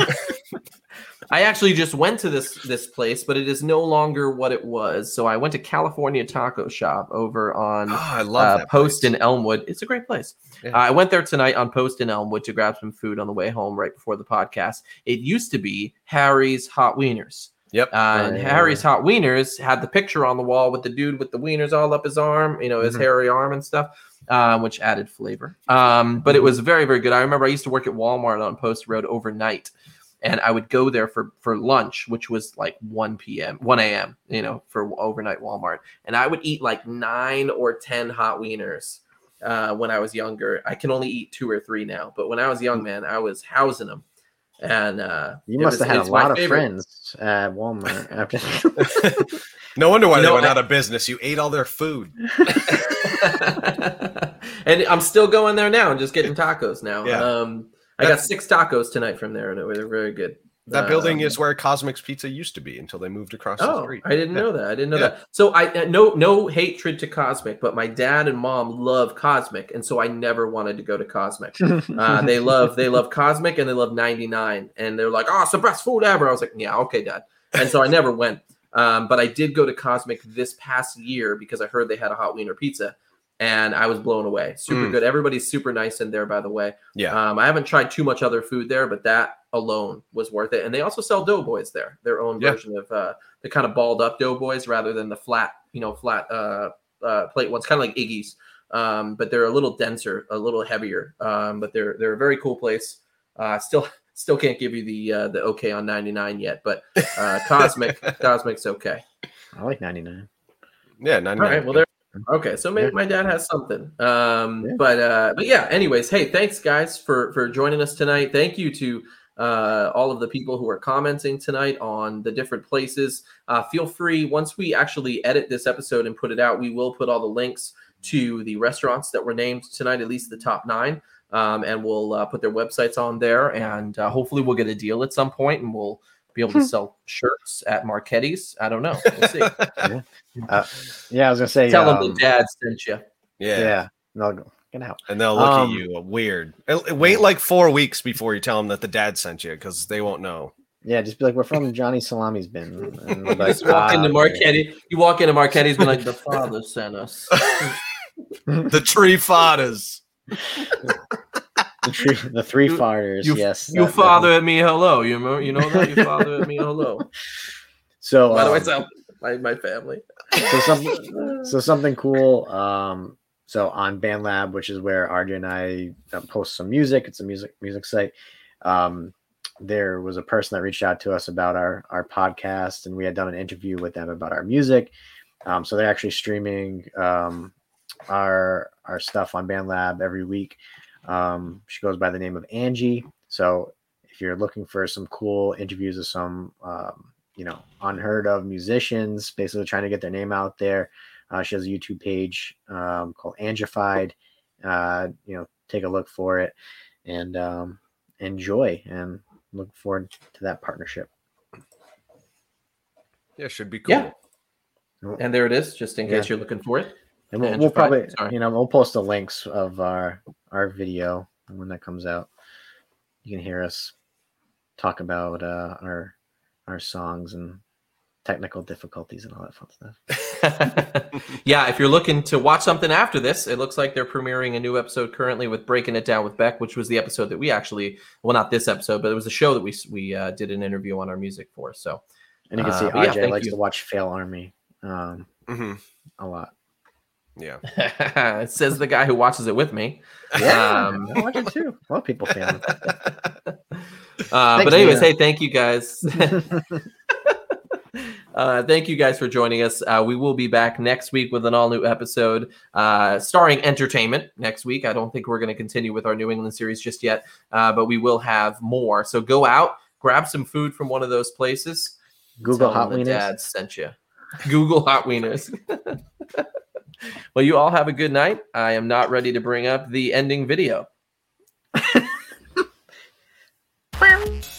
I actually just went to this this place, but it is no longer what it was. So I went to California Taco Shop over on Oh, I love uh, Post place. in Elmwood. It's a great place. Yeah. Uh, I went there tonight on Post in Elmwood to grab some food on the way home right before the podcast. It used to be Harry's Hot Wieners. Yep. Uh, and Right, Harry's Hot Wieners had the picture on the wall with the dude with the wieners all up his arm, you know, his Mhm. hairy arm and stuff, uh, which added flavor. Um, but it was very, very good. I remember I used to work at Walmart on Post Road overnight, and I would go there for for lunch, which was like 1 p.m., 1 a.m., you know, for overnight Walmart, and I would eat like nine or ten hot wieners. Uh, when I was younger, I can only eat two or three now. But when I was young, man, I was housing them, and uh, You must was- have had a lot of favorite. friends at Walmart after. *laughs* no wonder why You they went I- out of business. You ate all their food. *laughs* *laughs* and I'm still going there now and just getting tacos now. Yeah. Um, I got six tacos tonight from there, and they were very good. That building Um, is where Cosmic's Pizza used to be until they moved across the Oh, street. I didn't Yeah. know that. I didn't know Yeah. that. So I uh, no no hatred to Cosmic, but my dad and mom love Cosmic, and so I never wanted to go to Cosmic. *laughs* Uh, they love they love Cosmic and they love 99, and they're like, oh, it's the best food ever. I was like, yeah, okay, dad. And so I never went. Um, but I did go to Cosmic this past year because I heard they had a hot wiener pizza, and I was blown away. Super Mm. good. Everybody's super nice in there, by the way. Yeah. Um, I haven't tried too much other food there, but that alone was worth it. And they also sell doughboys there, their own Yeah. version of uh, the kind of balled up doughboys rather than the flat, you know, flat uh, uh, plate ones, kind of like Iggy's. Um, but they're a little denser, a little heavier. Um, but they're they're a very cool place. Uh, still *laughs* still can't give you the uh, the okay on 99 yet, but uh, *laughs* Cosmic Cosmic's okay. I like 99. yeah, 99. right. Well, there. Okay, so maybe Yeah. my dad has something. Um, Yeah. but uh, but yeah. Anyways, hey, thanks guys for for joining us tonight. Thank you to uh, all of the people who are commenting tonight on the different places. Uh, feel free once we actually edit this episode and put it out, we will put all the links to the restaurants that were named tonight, at least the top nine. Um, and we'll uh, put their websites on there, and uh, hopefully we'll get a deal at some point, and we'll be able to sell shirts at Marquetti's. I don't know. We'll see. *laughs* Yeah, I was gonna say. Tell them um, the dad sent you. yeah. Yeah, no, go- get out. And they'll look Um, at you weird. Uh, Wait like four weeks before you tell them that the dad sent you because they won't know. Yeah, just be like, we're from Johnny Salami's bin. *laughs* And they'll like, Just walk "Ah, into okay." Marquetti. You walk into Marquetti's, be like, the *laughs* father sent us. the tree fathers. The three, the three You- farters. You, yes, you that- father at me hello. You know, you know that you father at me hello. *laughs* So, By the way, um, so my, my family. so something, so something cool. Um, so on BandLab, which is where RJ and I uh, post some music. It's a music music site. Um, there was a person that reached out to us about our our podcast, and we had done an interview with them about our music. Um, so they're actually streaming um, our our stuff on BandLab every week. Um, she goes by the name of Angie. So if you're looking for some cool interviews of some um, you know unheard of musicians, basically trying to get their name out there, uh, she has a YouTube page um, called Angified. Uh, you know, take a look for it and um, enjoy and look forward to that partnership. Yeah, should be cool. Yeah. And there it is, just in case Yeah. you're looking for it. And we'll, we'll probably, Sorry. you know, we'll post the links of our our video when that comes out. You can hear us talk about uh, our our songs and technical difficulties and all that fun stuff. *laughs* yeah, if you're looking to watch something after this, it looks like they're premiering a new episode currently with Breaking It Down with Beck, which was the episode that we actually, well, not this episode, but it was a show that we we uh, did an interview on our music for. So, And you can see Uh, yeah, likes you. to watch Fail Army um, hmm a lot. Yeah. *laughs* it says the guy who watches it with me. Um, I watch it too. A lot of people fail. *laughs* Uh, but Thanks, anyways, Nina. hey, thank you guys. *laughs* uh, thank you guys for joining us. Uh, we will be back next week with an all new episode uh, starring entertainment next week. I don't think we're going to continue with our New England series just yet, uh, but we will have more. So go out, grab some food from one of those places. Google Tell hot them the wieners. Dad sent you. Google hot wieners. Well, you all have a good night. I am not ready to bring up the ending video. *laughs*